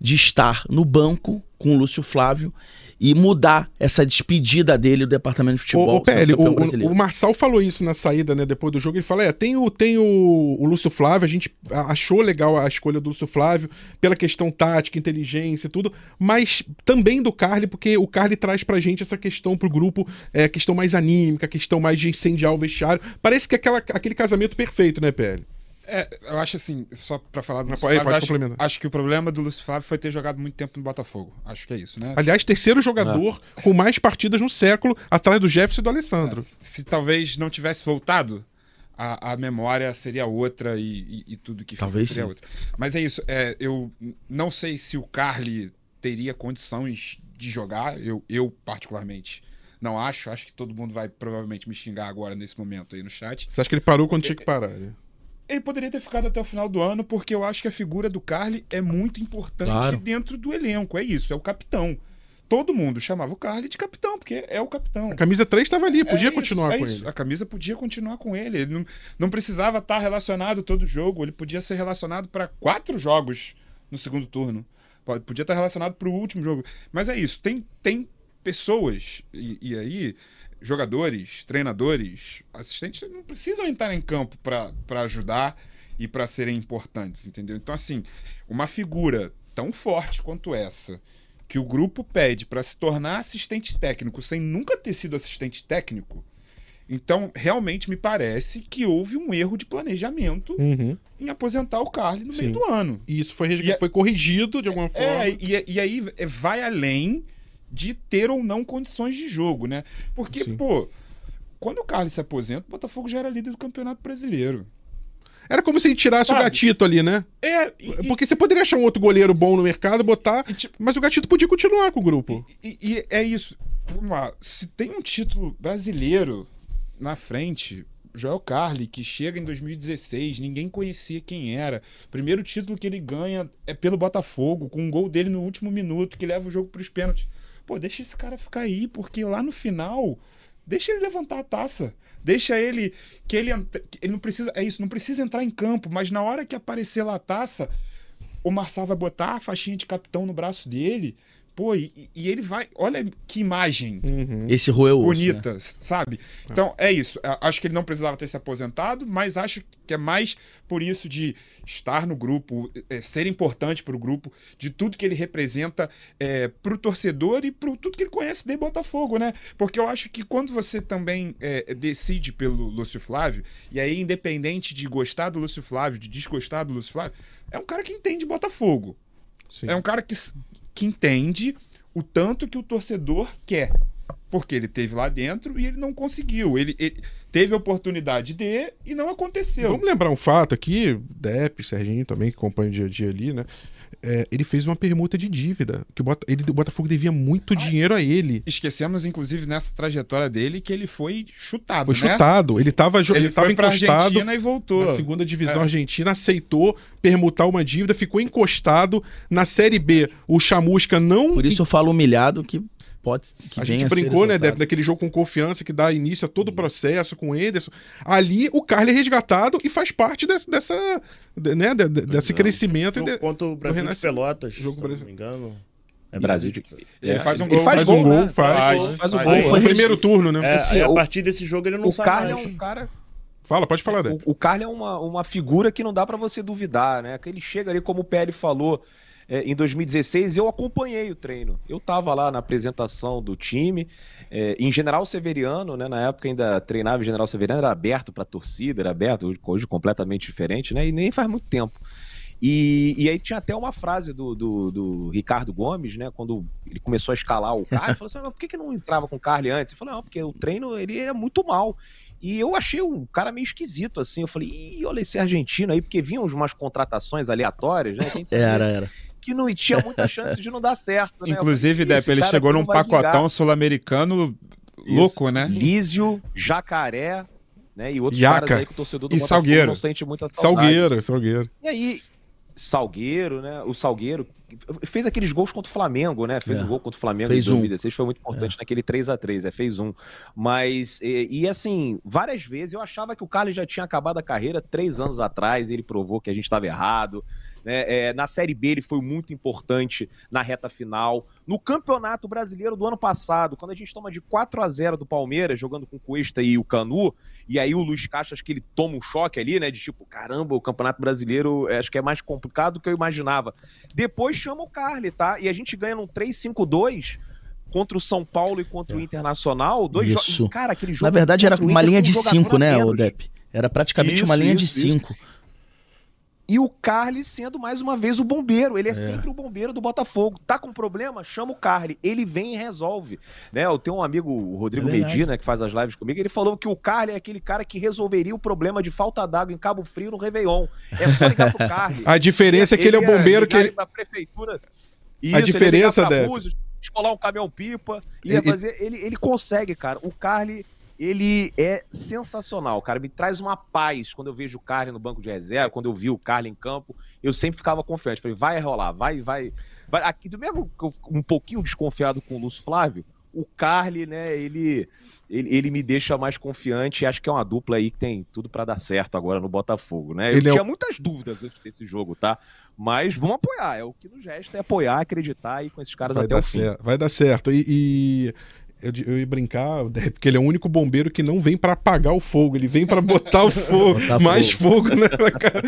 Speaker 3: de estar no banco com o Lúcio Flávio e mudar essa despedida dele do departamento de futebol.
Speaker 1: O, o, PL, o, o, Marçal falou isso na saída, né, depois do jogo. Ele falou: é, tem, o, tem o, o Lúcio Flávio, a gente achou legal a escolha do Lúcio Flávio pela questão tática, inteligência e tudo, mas também do Carly, porque o Carly traz pra gente essa questão pro grupo, é, questão mais anímica, questão mais de incendiar o vestiário. Parece que é aquela, aquele casamento perfeito, né, PL?
Speaker 2: É, eu acho assim, só pra falar do Lúcio Flávio, acho, acho, que o problema do Lúcio Flávio foi ter jogado muito tempo no Botafogo. Acho que é isso, né?
Speaker 1: Aliás, terceiro jogador ah. com mais partidas no século, atrás do Jefferson e do Alessandro. É,
Speaker 2: se talvez não tivesse voltado, a, a memória seria outra e, e, e tudo que
Speaker 3: talvez
Speaker 2: seria
Speaker 3: sim.
Speaker 2: outra. Mas é isso, é, eu não sei se o Carly teria condições de jogar, eu, eu particularmente não acho, acho que todo mundo vai provavelmente me xingar agora nesse momento aí no chat.
Speaker 1: Você acha que ele parou quando tinha que parar? Né?
Speaker 2: Ele poderia ter ficado até o final do ano, porque eu acho que a figura do Carly é muito importante claro. dentro do elenco. É isso, é o capitão. Todo mundo chamava o Carly de capitão, porque é o capitão.
Speaker 1: A camisa 3 estava ali, podia é continuar isso, é com é ele.
Speaker 2: A camisa podia continuar com ele. Ele não, não precisava estar relacionado todo jogo, ele podia ser relacionado para quatro jogos no segundo turno. Podia estar relacionado para o último jogo. Mas é isso, tem, tem pessoas, e, e aí jogadores, treinadores, assistentes não precisam entrar em campo para ajudar e para serem importantes, entendeu? Então, assim, uma figura tão forte quanto essa, que o grupo pede para se tornar assistente técnico sem nunca ter sido assistente técnico, então realmente me parece que houve um erro de planejamento uhum. em aposentar o Carly no Sim. meio do ano.
Speaker 1: E isso foi, é foi corrigido de alguma é, forma.
Speaker 2: É, e, e aí vai além de ter ou não condições de jogo, né? Porque, Sim. pô, quando o Carlos se aposenta, o Botafogo já era líder do Campeonato Brasileiro.
Speaker 1: Era como se ele tirasse Sabe? o gatito ali, né?
Speaker 2: É.
Speaker 1: E, Porque você poderia achar um outro goleiro bom no mercado, botar. E, tipo, mas o gatito podia continuar com o grupo.
Speaker 2: E, e, é isso. Vamos lá. Se tem um título brasileiro na frente, Joel Carli, que chega em 2016, ninguém conhecia quem era. Primeiro título que ele ganha é pelo Botafogo, com um gol dele no último minuto, que leva o jogo para os pênaltis. Pô, deixa esse cara ficar aí, porque lá no final, deixa ele levantar a taça. Deixa ele que ele ele não precisa, é isso, não precisa entrar em campo, mas na hora que aparecer lá a taça, o Marçal vai botar a faixinha de capitão no braço dele Pô, e, e, ele vai. Olha que imagem.
Speaker 3: Uhum. Esse roeu
Speaker 2: Bonita,
Speaker 3: né?
Speaker 2: sabe? Então, é isso. Acho que ele não precisava ter se aposentado, mas acho que é mais por isso de estar no grupo, é, ser importante para o grupo, de tudo que ele representa é, para o torcedor e para tudo que ele conhece de Botafogo, né? Porque eu acho que quando você também é, decide pelo Lúcio Flávio, e aí, independente de gostar do Lúcio Flávio, de desgostar do Lúcio Flávio, é um cara que entende Botafogo. Sim. É um cara que que entende o tanto que o torcedor quer. Porque ele teve lá dentro e ele não conseguiu. Ele, ele teve a oportunidade de e não aconteceu.
Speaker 1: Vamos lembrar um fato aqui, Depp, Serginho também, que acompanha o dia a dia ali, né? É, ele fez uma permuta de dívida. Que o, Bota, ele, o Botafogo devia muito ah, dinheiro a ele.
Speaker 2: Esquecemos, inclusive, nessa trajetória dele, que ele foi chutado.
Speaker 1: Foi né? chutado. Ele estava ele, ele tava encostado.
Speaker 2: Argentina e voltou.
Speaker 1: Na segunda divisão é. argentina, aceitou permutar uma dívida, ficou encostado. Na Série B, o Chamusca não.
Speaker 3: Por isso eu falo humilhado que pode que
Speaker 1: a gente brincou, né, daquele jogo com confiança que dá início a todo o processo com o Ederson. Ali o Carly é resgatado e faz parte dessa, dessa né, desse crescimento.
Speaker 4: Jogo de, contra o Brasil de Pelotas, jogo se não me engano.
Speaker 5: É Brasil de...
Speaker 2: Ele faz um gol.
Speaker 1: Ele faz, faz
Speaker 2: gol,
Speaker 1: um gol, né? faz, faz, faz, o gol. Foi no primeiro turno, né?
Speaker 4: É, assim, a partir desse jogo ele não
Speaker 5: o
Speaker 4: sabe
Speaker 5: Carly
Speaker 4: mais.
Speaker 5: é um cara...
Speaker 1: Fala, pode falar dele.
Speaker 5: O, o Carly é uma, uma figura que não dá para você duvidar, né? Que ele chega ali, como o PL falou, é, em 2016, eu acompanhei o treino. Eu estava lá na apresentação do time, é, em General Severiano, né? Na época ainda treinava em General Severiano, era aberto para torcida, era aberto, hoje, hoje completamente diferente, né? E nem faz muito tempo. E, e, aí tinha até uma frase do, do, do, Ricardo Gomes, né? Quando ele começou a escalar o Carly, falou assim: mas por que, que não entrava com o Carly antes? Ele falou: não, porque o treino ele era muito mal. E eu achei um cara meio esquisito, assim. Eu falei, ih, olha esse argentino aí, porque vinham umas contratações aleatórias, né?
Speaker 3: Era, era.
Speaker 5: Que não tinha muita chance de não dar certo, né?
Speaker 2: Inclusive, Depp, ele chegou num pacotão sul-americano louco, né?
Speaker 5: Lísio, Jacaré, né? E outros
Speaker 1: Yaca.
Speaker 5: caras aí que o torcedor do
Speaker 2: e
Speaker 5: Botafogo
Speaker 2: Salgueiro.
Speaker 5: não sente muita saudade.
Speaker 1: Salgueiro, Salgueiro.
Speaker 5: E aí, Salgueiro, né? O Salgueiro fez aqueles gols contra o Flamengo, né? Fez
Speaker 3: É.
Speaker 5: um gol contra o Flamengo
Speaker 3: Fez
Speaker 5: em
Speaker 3: um.
Speaker 5: 2016, foi muito importante naquele 3 a 3 é, fez um. Mas, e, e, assim, várias vezes eu achava que o Carlos já tinha acabado a carreira três anos atrás, ele provou que a gente estava errado. Né? É, na Série B ele foi muito importante na reta final. No Campeonato Brasileiro do ano passado, quando a gente toma de 4 a 0 do Palmeiras, jogando com o Cuesta e o Canu, e aí o Luiz Castro, acho que ele toma um choque ali, né? De tipo, caramba, o Campeonato Brasileiro é, acho que é mais complicado do que eu imaginava. Depois chama o Carly, tá? E a gente ganha num 3-5-2 contra o São Paulo e contra o Internacional. Dois
Speaker 3: Isso.
Speaker 5: Cara, aquele jogo.
Speaker 3: Na verdade, era uma linha de
Speaker 5: jogador
Speaker 3: 5,
Speaker 5: a
Speaker 3: né, o Depp? Era praticamente
Speaker 5: Isso,
Speaker 3: uma linha de
Speaker 5: isso, isso.
Speaker 3: 5.
Speaker 5: E o Carly sendo mais uma vez o bombeiro. Ele é,
Speaker 3: É.
Speaker 5: sempre o bombeiro do Botafogo. Tá com problema? Chama o Carly. Ele vem e resolve. Né? Eu tenho um amigo, o Rodrigo
Speaker 3: É.
Speaker 5: Medina, que faz as lives comigo. Ele falou que o Carly é aquele cara que resolveria o problema de falta d'água em Cabo Frio no Réveillon. É só ligar pro Carly.
Speaker 1: A diferença é que ele é o
Speaker 5: ia
Speaker 1: bombeiro que ele.
Speaker 5: Pra prefeitura.
Speaker 1: A diferença. Débora.
Speaker 5: Búzios, Descolar um caminhão-pipa. Ia
Speaker 1: E- e-
Speaker 5: fazer. Ele, ele consegue, cara. O Carly. Ele é sensacional, cara. Me traz uma paz quando eu vejo o Carly no banco de reserva, quando eu vi o Carly em campo. Eu sempre ficava confiante. Falei, vai rolar, vai, vai. vai. Aqui, do mesmo que eu fico um pouquinho desconfiado com o Lúcio Flávio, o Carly, né, ele, ele, ele me deixa mais confiante e acho que é uma dupla aí que tem tudo pra dar certo agora no Botafogo, né? Eu
Speaker 1: Ele é
Speaker 5: tinha
Speaker 1: o-
Speaker 5: muitas dúvidas antes desse jogo, tá? Mas vamos apoiar. É o que nos resta é apoiar, acreditar aí com esses caras
Speaker 1: Vai
Speaker 5: até
Speaker 1: dar,
Speaker 5: o fim.
Speaker 1: certo, vai dar certo. E, e eu, eu ia brincar, porque ele é o único bombeiro que não vem pra apagar o fogo, ele vem pra botar o fogo,
Speaker 3: Botar
Speaker 1: mais fogo, né? na cara.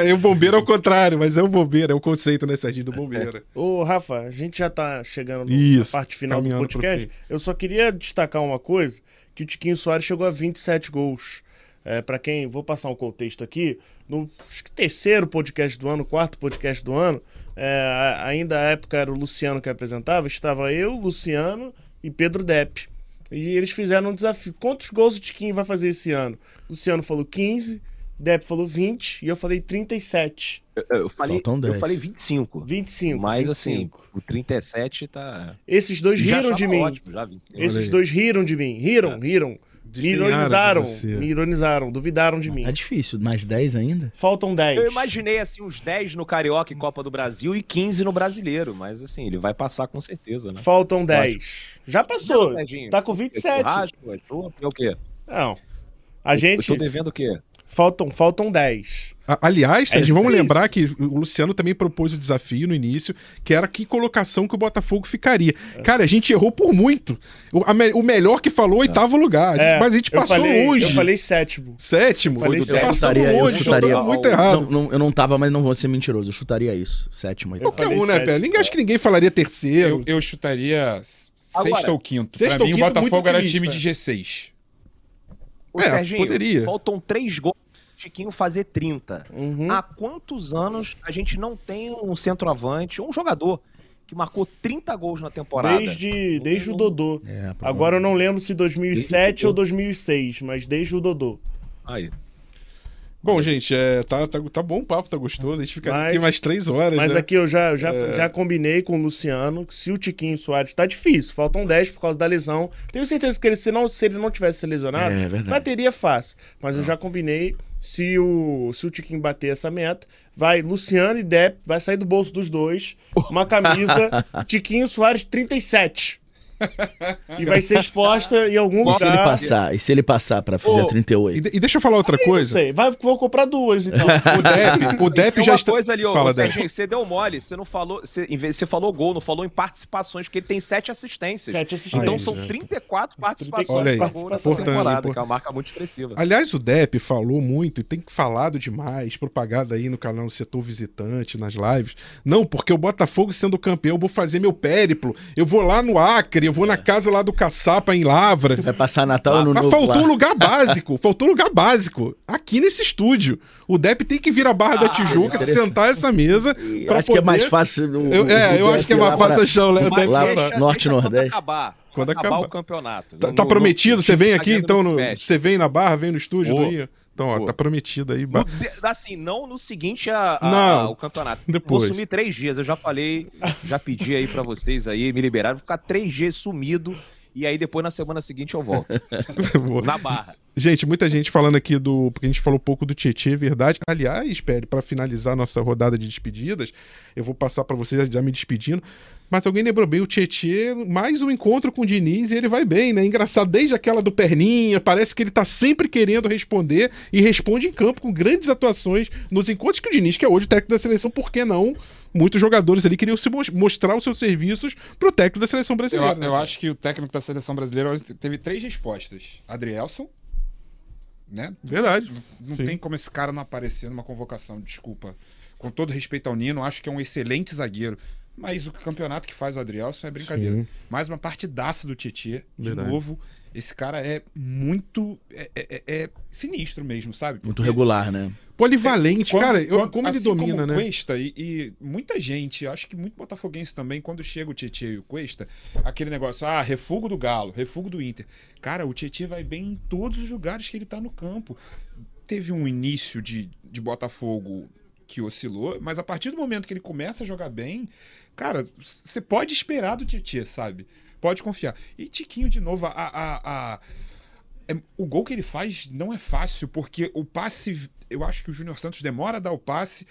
Speaker 1: Aí o bombeiro é o contrário, mas é o bombeiro, é o conceito, né, Serginho, do bombeiro.
Speaker 4: Ô, Rafa, a gente já tá chegando no-
Speaker 1: Isso,
Speaker 4: na parte final do podcast. Eu só queria destacar uma coisa, que o Tiquinho Soares chegou a 27 gols. É, para quem, vou passar um contexto aqui, no acho que terceiro podcast do ano, quarto podcast do ano, é, ainda a época era o Luciano que apresentava, estava eu, Luciano e Pedro Depp. E eles fizeram um desafio. Quantos gols o Tiquinho vai fazer esse ano? Luciano falou 15, Depp falou 20 e eu falei 37.
Speaker 5: Eu, eu falei,
Speaker 3: Faltam
Speaker 5: eu
Speaker 3: 10.
Speaker 5: falei 25.
Speaker 4: 25.
Speaker 5: Mas assim,
Speaker 4: 25.
Speaker 5: o 37 tá.
Speaker 4: Esses dois
Speaker 5: Já
Speaker 4: riram de
Speaker 5: achava
Speaker 4: mim.
Speaker 5: Ótimo, já 25.
Speaker 4: Esses dois riram de mim. Riram, riram. Me ironizaram.
Speaker 1: você.
Speaker 4: Me ironizaram. Duvidaram de mim.
Speaker 3: É difícil, mais 10 ainda?
Speaker 4: Faltam 10.
Speaker 5: Eu imaginei assim uns 10 no Carioca e Copa do Brasil e 15 no Brasileiro, mas assim, ele vai passar com certeza, né?
Speaker 4: Faltam 10. Já passou.
Speaker 5: Não.
Speaker 4: Tá com
Speaker 5: É
Speaker 4: 27.
Speaker 5: churrasco, é chopp, é o quê?
Speaker 4: Não. A gente.
Speaker 5: Eu tô devendo o quê?
Speaker 4: Faltam, faltam 10.
Speaker 1: A- Aliás, Sérgio, vamos lembrar que o Luciano também propôs o desafio no início, que era que colocação que o Botafogo ficaria. Cara, a gente errou por muito. O, a me- o melhor que falou, oitavo lugar.
Speaker 4: É,
Speaker 1: mas a gente
Speaker 4: eu
Speaker 1: passou
Speaker 4: falei,
Speaker 1: longe.
Speaker 4: Eu falei sétimo.
Speaker 1: Sétimo.
Speaker 4: falei
Speaker 1: Passamos
Speaker 4: sétimo.
Speaker 3: Eu chutaria, eu
Speaker 1: longe,
Speaker 3: chutaria.
Speaker 1: chutamos muito
Speaker 5: Não,
Speaker 1: errado.
Speaker 3: Não, não, eu não tava, mas não vou ser mentiroso. Eu chutaria isso. Sétimo. oitavo.
Speaker 1: Qualquer
Speaker 4: falei
Speaker 1: um, né. Pé? Ninguém, acho que ninguém falaria terceiro.
Speaker 2: Eu, eu chutaria
Speaker 5: Agora,
Speaker 2: sexta ou quinto.
Speaker 1: sexta
Speaker 2: pra
Speaker 1: ou
Speaker 2: mim, o
Speaker 1: quinto,
Speaker 2: Botafogo era time de G6.
Speaker 5: Ô,
Speaker 1: É,
Speaker 5: Serginho,
Speaker 1: poderia.
Speaker 5: faltam 3 gols pro Chiquinho fazer 30.
Speaker 4: Uhum.
Speaker 5: Há quantos anos a gente não tem um centroavante, um jogador que marcou 30 gols na temporada?
Speaker 4: Desde, desde o Dodô.
Speaker 3: É,
Speaker 4: Agora eu não lembro se 2007 ou 2006, mas desde o Dodô.
Speaker 5: Aí.
Speaker 1: Bom, gente, é, tá, tá, tá bom o papo, tá gostoso. A gente fica
Speaker 4: Mas-
Speaker 1: aqui mais três horas.
Speaker 4: Mas
Speaker 1: né?
Speaker 4: aqui eu já, eu já,
Speaker 1: É.
Speaker 4: já combinei com o Luciano que se o Tiquinho Soares tá difícil, faltam 10 por causa da lesão. Tenho certeza que ele, se, não, se ele não tivesse se lesionado,
Speaker 3: É,
Speaker 4: bateria fácil. Mas eu já combinei, se o, se o Tiquinho bater essa meta, vai Luciano e Depp, vai sair do bolso dos dois uma camisa Tiquinho Soares 37. E vai ser exposta em algum
Speaker 3: e
Speaker 4: lugar.
Speaker 3: Se ele passar, e se ele passar pra fazer Pô, 38?
Speaker 1: E, e, deixa eu falar outra Aí, coisa. Não
Speaker 4: sei, vai, vou comprar duas, então.
Speaker 1: o Depp, o Depp já está...
Speaker 5: coisa ali, ó, Fala, Serginho, você deu mole, você não falou, você, você falou gol, não falou em participações, porque ele tem sete assistências. Sete assistências. Então são 34 participações
Speaker 1: Olha aí, participações
Speaker 5: temporada, que é uma marca muito expressiva.
Speaker 1: Aliás, o Depp falou muito e tem falado demais, propagada aí no canal do Setor Visitante, nas lives. Não, porque o Botafogo sendo campeão, eu vou fazer meu périplo, eu vou lá no Acre, eu vou é. na casa lá do Caçapa em Lavra.
Speaker 3: Vai passar Natal ah, no
Speaker 1: Mas faltou lá. um lugar básico, faltou um lugar básico. Aqui nesse estúdio. O Depp tem que vir a Barra ah, da Tijuca, sentar essa mesa.
Speaker 3: Acho poder... que é mais fácil.
Speaker 1: O, eu, é, eu acho que é mais fácil achar o Depp
Speaker 3: lá, Norte Nordeste.
Speaker 5: Acabar. Quando acabar, acabar o campeonato.
Speaker 1: Tá, tá prometido? Você vem aqui, então, no, você vem na Barra, vem no estúdio oh. do Então, ó, tá prometido aí.
Speaker 5: No, assim, não no seguinte a, a, não, ao campeonato. Depois. Vou sumir três dias. Eu já falei, já pedi aí para vocês aí, me liberaram. Vou ficar três dias sumido e aí depois na semana seguinte eu volto. na barra.
Speaker 1: Gente, muita gente falando aqui do. Porque a gente falou um pouco do Tietchan, é verdade. Aliás, Pede, para finalizar nossa rodada de despedidas, eu vou passar para vocês já me despedindo. Mas alguém lembrou bem, o Tietchan, mais um encontro com o Diniz e ele vai bem, né? Engraçado, desde aquela do Perninha, parece que ele tá sempre querendo responder e responde em campo com grandes atuações nos encontros que o Diniz, que é hoje o técnico da seleção, por que não? Muitos jogadores ali queriam se mostrar os seus serviços pro técnico da seleção brasileira.
Speaker 2: Eu, né? eu acho que o técnico da seleção brasileira teve três respostas. Adrielson, né?
Speaker 1: Verdade.
Speaker 2: Não, não tem como esse cara não aparecer numa convocação, desculpa. Com todo respeito ao Nino, acho que é um excelente zagueiro. Mas o campeonato que faz o Adrielson é brincadeira. Sim. Mais uma partidaça do Tietchan, de Verdade. novo. Esse cara é muito. É, é, é, é sinistro mesmo, sabe?
Speaker 3: Porque muito regular, né?
Speaker 1: Polivalente, é, cara. Eu, como assim ele domina, como
Speaker 2: né? Cuesta e, e, muita gente, acho que muito botafoguense também, quando chega o Tietchan e o Cuesta, aquele negócio, ah, refugo do Galo, refugo do Inter. Cara, o Tietchan vai bem em todos os lugares que ele tá no campo. Teve um início de, de Botafogo que oscilou, mas a partir do momento que ele começa a jogar bem, cara, você pode esperar do Tietchan, sabe? Pode confiar. E Tiquinho, de novo, a, a, a é, o gol que ele faz não é fácil, porque o passe. Eu acho que o Júnior Santos demora a dar o passe.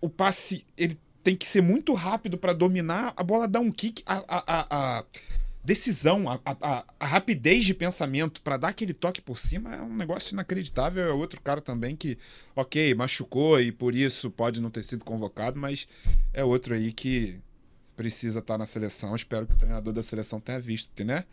Speaker 2: O passe, ele tem que ser muito rápido para dominar. A bola dá um kick. A, a, a decisão, a, a, a, rapidez de pensamento para dar aquele toque por cima é um negócio inacreditável. É outro cara também que, ok, machucou e por isso pode não ter sido convocado, mas é outro aí que precisa estar tá na seleção. Espero que o treinador da seleção tenha visto, porque, né?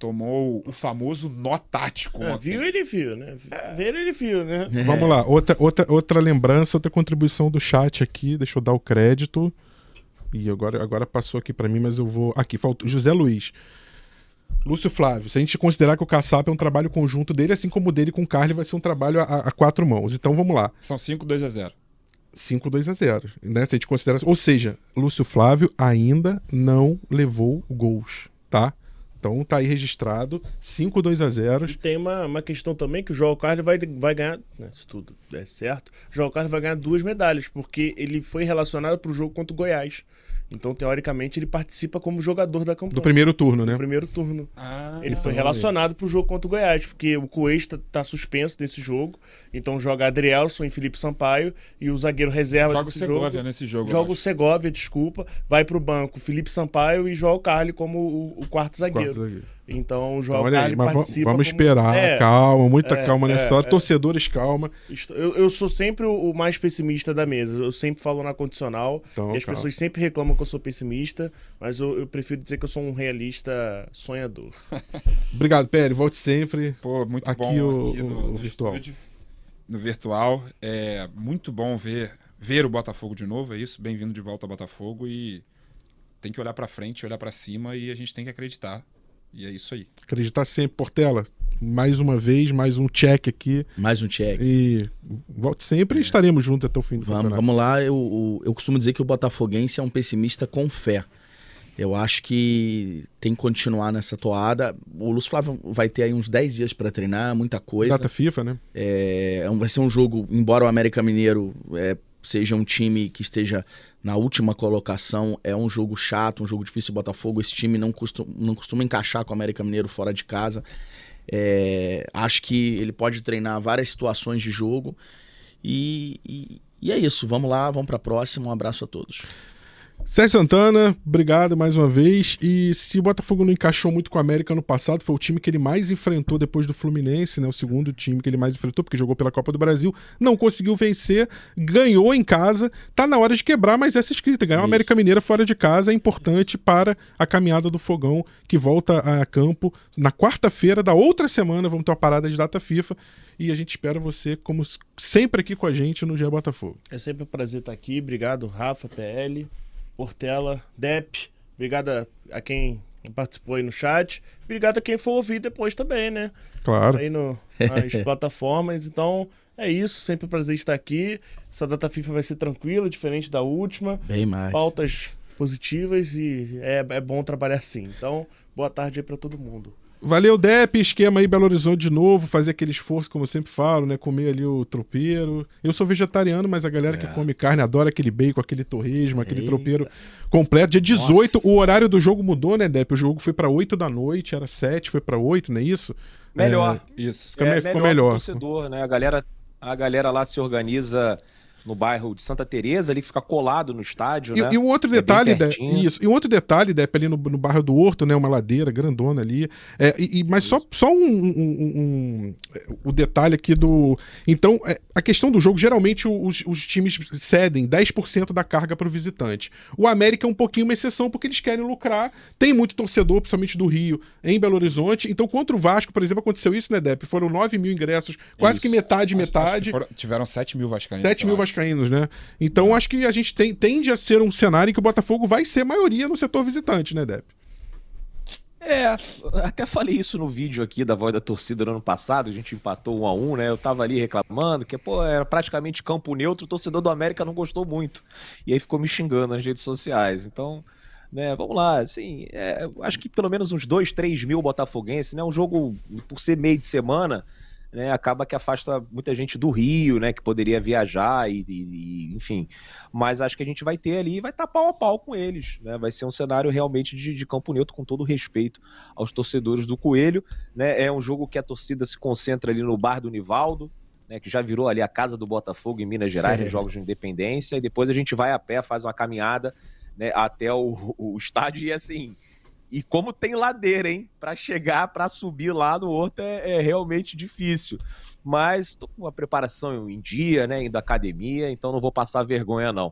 Speaker 2: Tomou o famoso nó tático.
Speaker 4: É, viu, ele viu, né? Ver, ele viu, né?
Speaker 1: É. Vamos lá, outra, outra, outra lembrança, outra contribuição do chat aqui, deixa eu dar o crédito. E agora, agora passou aqui para mim, mas eu vou. Aqui, faltou. José Luiz. Lúcio Flávio, se a gente considerar que o Caçap é um trabalho conjunto dele, assim como o dele com o Carly vai ser um trabalho a, a quatro mãos. Então vamos lá.
Speaker 2: São 5, 2 a 0.
Speaker 1: 5, 2 a 0. Né? Se a gente considera. Ou seja, Lúcio Flávio ainda não levou gols, tá? Então tá aí registrado, 5 2 a 0
Speaker 4: E tem uma, uma questão também que o João Carlos vai, vai ganhar, né, se tudo der certo, o João Carlos vai ganhar duas medalhas, porque ele foi relacionado para o jogo contra o Goiás. Então, teoricamente, ele participa como jogador da campanha.
Speaker 1: Do primeiro turno, né?
Speaker 4: Do primeiro turno. Ah, ele foi relacionado para o jogo contra o Goiás, porque o Cuesta está suspenso desse jogo. Então joga Adrielson e Felipe Sampaio e o zagueiro reserva joga desse
Speaker 2: o Segovia
Speaker 4: jogo.
Speaker 2: nesse jogo.
Speaker 4: Joga o Segovia, desculpa. Vai para o banco Felipe Sampaio e João Carli como o, o quarto zagueiro. Quarto zagueiro. Então o João então, Carli participa.
Speaker 1: Vamos como... esperar, é, calma, muita é, calma nessa é, hora. É. Torcedores, calma.
Speaker 4: Eu, eu sou sempre o mais pessimista da mesa. Eu sempre falo na condicional. Então, e as calma. pessoas sempre reclamam que eu sou pessimista, mas eu, eu, prefiro dizer que eu sou um realista sonhador.
Speaker 1: Obrigado, Pérez. Volte sempre.
Speaker 2: Pô, muito aqui
Speaker 1: bom
Speaker 2: o, aqui no, o, o virtual. Estúdio, no virtual. É muito bom ver, ver o Botafogo de novo, é isso. Bem-vindo de volta ao Botafogo e tem que olhar para frente, olhar para cima e a gente tem que acreditar e é isso aí.
Speaker 1: Acreditar sempre, Portela. Mais uma vez, mais um check aqui.
Speaker 3: Mais um check.
Speaker 1: E volte sempre e estaremos juntos até o fim do
Speaker 3: vamos, campeonato. Vamos lá. Eu, eu costumo dizer que o Botafoguense é um pessimista com fé. Eu acho que tem que continuar nessa toada. O Lúcio Flávio vai ter aí uns 10 dias para treinar, muita coisa.
Speaker 1: Data FIFA, né?
Speaker 3: É, é vai ser um jogo, embora o América Mineiro é, seja um time que esteja na última colocação. É um jogo chato, um jogo difícil. O Botafogo, esse time não costuma, não costuma encaixar com o América Mineiro fora de casa. É, acho que ele pode treinar várias situações de jogo. E, e, e é isso. Vamos lá, vamos para a próxima. Um abraço a todos.
Speaker 1: Sérgio Santana, obrigado mais uma vez. E se o Botafogo não encaixou muito com o América no passado, foi o time que ele mais enfrentou depois do Fluminense, né? O segundo time que ele mais enfrentou, porque jogou pela Copa do Brasil, não conseguiu vencer, ganhou em casa. Tá na hora de quebrar mais essa escrita. Ganhar o América Mineira fora de casa é importante para a caminhada do Fogão, que volta a campo na quarta-feira da outra semana. Vamos ter uma parada de data FIFA. E a gente espera você, como sempre, aqui com a gente no Dia Botafogo.
Speaker 4: É sempre um prazer estar aqui. Obrigado, Rafa, PL. Portela, Dep. Obrigado a, a quem participou aí no chat. Obrigado a quem for ouvir depois também, né?
Speaker 1: Claro.
Speaker 4: Aí no, nas plataformas. Então, é isso. Sempre um prazer estar aqui. Essa data FIFA vai ser tranquila, diferente da última.
Speaker 3: Bem mais.
Speaker 4: Pautas positivas e é, é bom trabalhar assim. Então, boa tarde aí para todo mundo.
Speaker 1: Valeu, Dep, esquema aí Belo Horizonte de novo, fazer aquele esforço, como eu sempre falo, né? Comer ali o tropeiro. Eu sou vegetariano, mas a galera é. que come carne adora aquele bacon, aquele torresmo, aquele Eita. tropeiro completo. Dia 18, Nossa. o horário do jogo mudou, né, Dep? O jogo foi para 8 da noite, era 7, foi para 8, não é isso?
Speaker 5: Melhor.
Speaker 1: É, isso. Fica, é, ficou melhor. melhor.
Speaker 5: Torcedor, né? A galera, a galera lá se organiza no bairro de Santa Teresa, ali fica colado no estádio,
Speaker 1: e,
Speaker 5: né?
Speaker 1: E um outro é detalhe, é isso. E um outro detalhe, Depp, ali no, no, bairro do Horto, né? Uma ladeira grandona ali. É, e, e mas só, só um, um, um, o detalhe aqui do. Então, é, a questão do jogo, geralmente os, os times cedem 10% da carga para o visitante. O América é um pouquinho uma exceção, porque eles querem lucrar. Tem muito torcedor, principalmente do Rio, em Belo Horizonte. Então, contra o Vasco, por exemplo, aconteceu isso, né, Depp? Foram 9 mil ingressos, quase isso. que metade, acho, metade. Acho
Speaker 2: foram, tiveram 7 mil vascaínos.
Speaker 1: 7 mil vascaínos vascaínos, né? Então acho que a gente tem, tende a ser um cenário em que o Botafogo vai ser maioria no setor visitante, né, Depp?
Speaker 5: É, até falei isso no vídeo aqui da voz da torcida no ano passado, a gente empatou um a um, né? Eu tava ali reclamando que, pô, era praticamente campo neutro, o torcedor do América não gostou muito. E aí ficou me xingando nas redes sociais. Então, né, vamos lá, assim, é, acho que pelo menos uns 2, 3 mil botafoguenses, né? Um jogo, por ser meio de semana, né, acaba que afasta muita gente do Rio, né, que poderia viajar e, e, enfim. Mas acho que a gente vai ter ali, vai estar pau a pau com eles, né? Vai ser um cenário realmente de, de campo neutro, com todo respeito aos torcedores do Coelho, né? É um jogo que a torcida se concentra ali no bar do Nivaldo, né, que já virou ali a casa do Botafogo em Minas Gerais, é. nos Jogos de Independência, e depois a gente vai a pé, faz uma caminhada né, até o, o estádio e assim e como tem ladeira, hein? Para chegar, para subir lá no outro é, é realmente difícil. Mas estou com uma preparação em dia, né? Indo à academia, então não vou passar vergonha, não.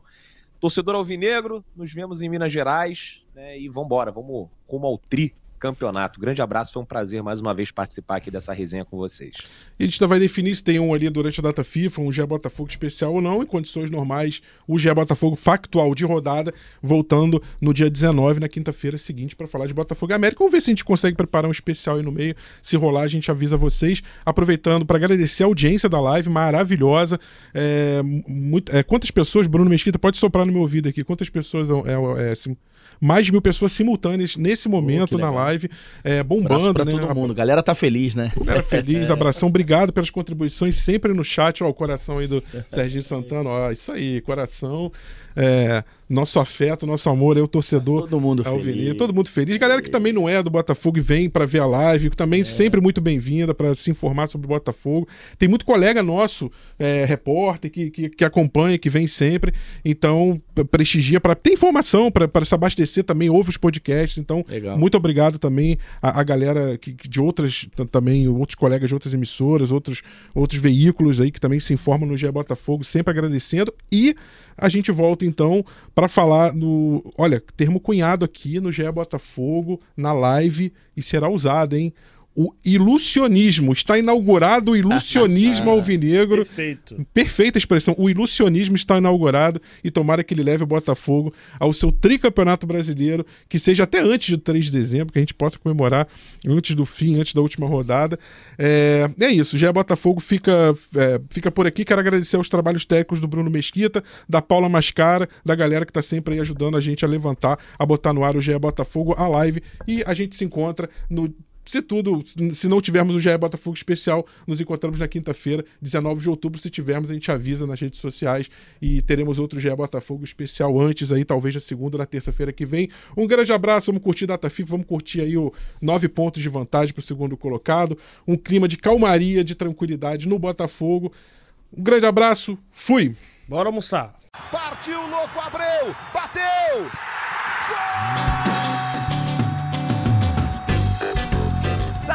Speaker 5: Torcedor Alvinegro, nos vemos em Minas Gerais, né? E vamos embora, vamos rumo ao tri campeonato. Grande abraço, foi um prazer mais uma vez participar aqui dessa resenha com vocês.
Speaker 1: E a gente vai definir se tem um ali durante a data FIFA, um GE Botafogo especial ou não, em condições normais, o GE Botafogo factual de rodada, voltando no dia 19, na quinta-feira seguinte, para falar de Botafogo América. Vamos ver se a gente consegue preparar um especial aí no meio. Se rolar, a gente avisa vocês. Aproveitando para agradecer a audiência da live, maravilhosa. É, muito, é, quantas pessoas, Bruno Mesquita, pode soprar no meu ouvido aqui, quantas pessoas é, é, assim, mais de mil pessoas simultâneas nesse momento oh, na live, é, bombando. Pra
Speaker 3: né? todo mundo. A galera tá feliz, né?
Speaker 1: Galera feliz, abração. Obrigado pelas contribuições sempre no chat. Ó, o coração aí do Serginho Santana. Ó, isso aí, coração. É, nosso afeto, nosso amor, é o torcedor.
Speaker 3: Todo mundo feliz.
Speaker 1: Todo mundo feliz. Galera que também não é do Botafogo e vem para ver a live, também é. sempre muito bem-vinda para se informar sobre o Botafogo. Tem muito colega nosso, é, repórter, que, que, que, acompanha, que vem sempre. Então, prestigia para ter informação, para se abastecer também, ouve os podcasts. Então, Legal. muito obrigado também a, a galera que, de outras, também, outros colegas de outras emissoras, outros, outros veículos aí que também se informam no GE Botafogo, sempre agradecendo. E a gente volta então para falar no. Olha, termo cunhado aqui no GE Botafogo, na live, e será usado, hein? O ilusionismo. Está inaugurado o ilusionismo alvinegro.
Speaker 4: Perfeito.
Speaker 1: Perfeita expressão. O ilusionismo está inaugurado e tomara que ele leve o Botafogo ao seu tricampeonato brasileiro, que seja até antes de 3 de dezembro, que a gente possa comemorar antes do fim, antes da última rodada. É, é isso. Já Botafogo fica, é, fica por aqui. Quero agradecer aos trabalhos técnicos do Bruno Mesquita, da Paula Mascara, da galera que está sempre aí ajudando a gente a levantar, a botar no ar o GE Botafogo, a live. E a gente se encontra no se tudo, se não tivermos o GE Botafogo especial, nos encontramos na quinta-feira, 19 de outubro. Se tivermos, a gente avisa nas redes sociais e teremos outro GE Botafogo especial antes aí, talvez na segunda ou na terça-feira que vem. Um grande abraço, vamos curtir Data FIFA, vamos curtir aí o nove pontos de vantagem para o segundo colocado, um clima de calmaria, de tranquilidade no Botafogo. Um grande abraço, fui!
Speaker 4: Bora almoçar!
Speaker 5: Partiu, louco, Abreu! Bateu!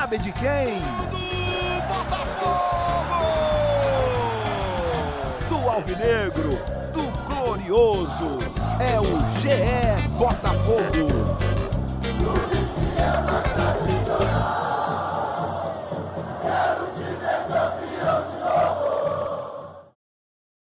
Speaker 5: Sabe de quem? Do Botafogo! Do Alvinegro, do Glorioso. É o GE Botafogo.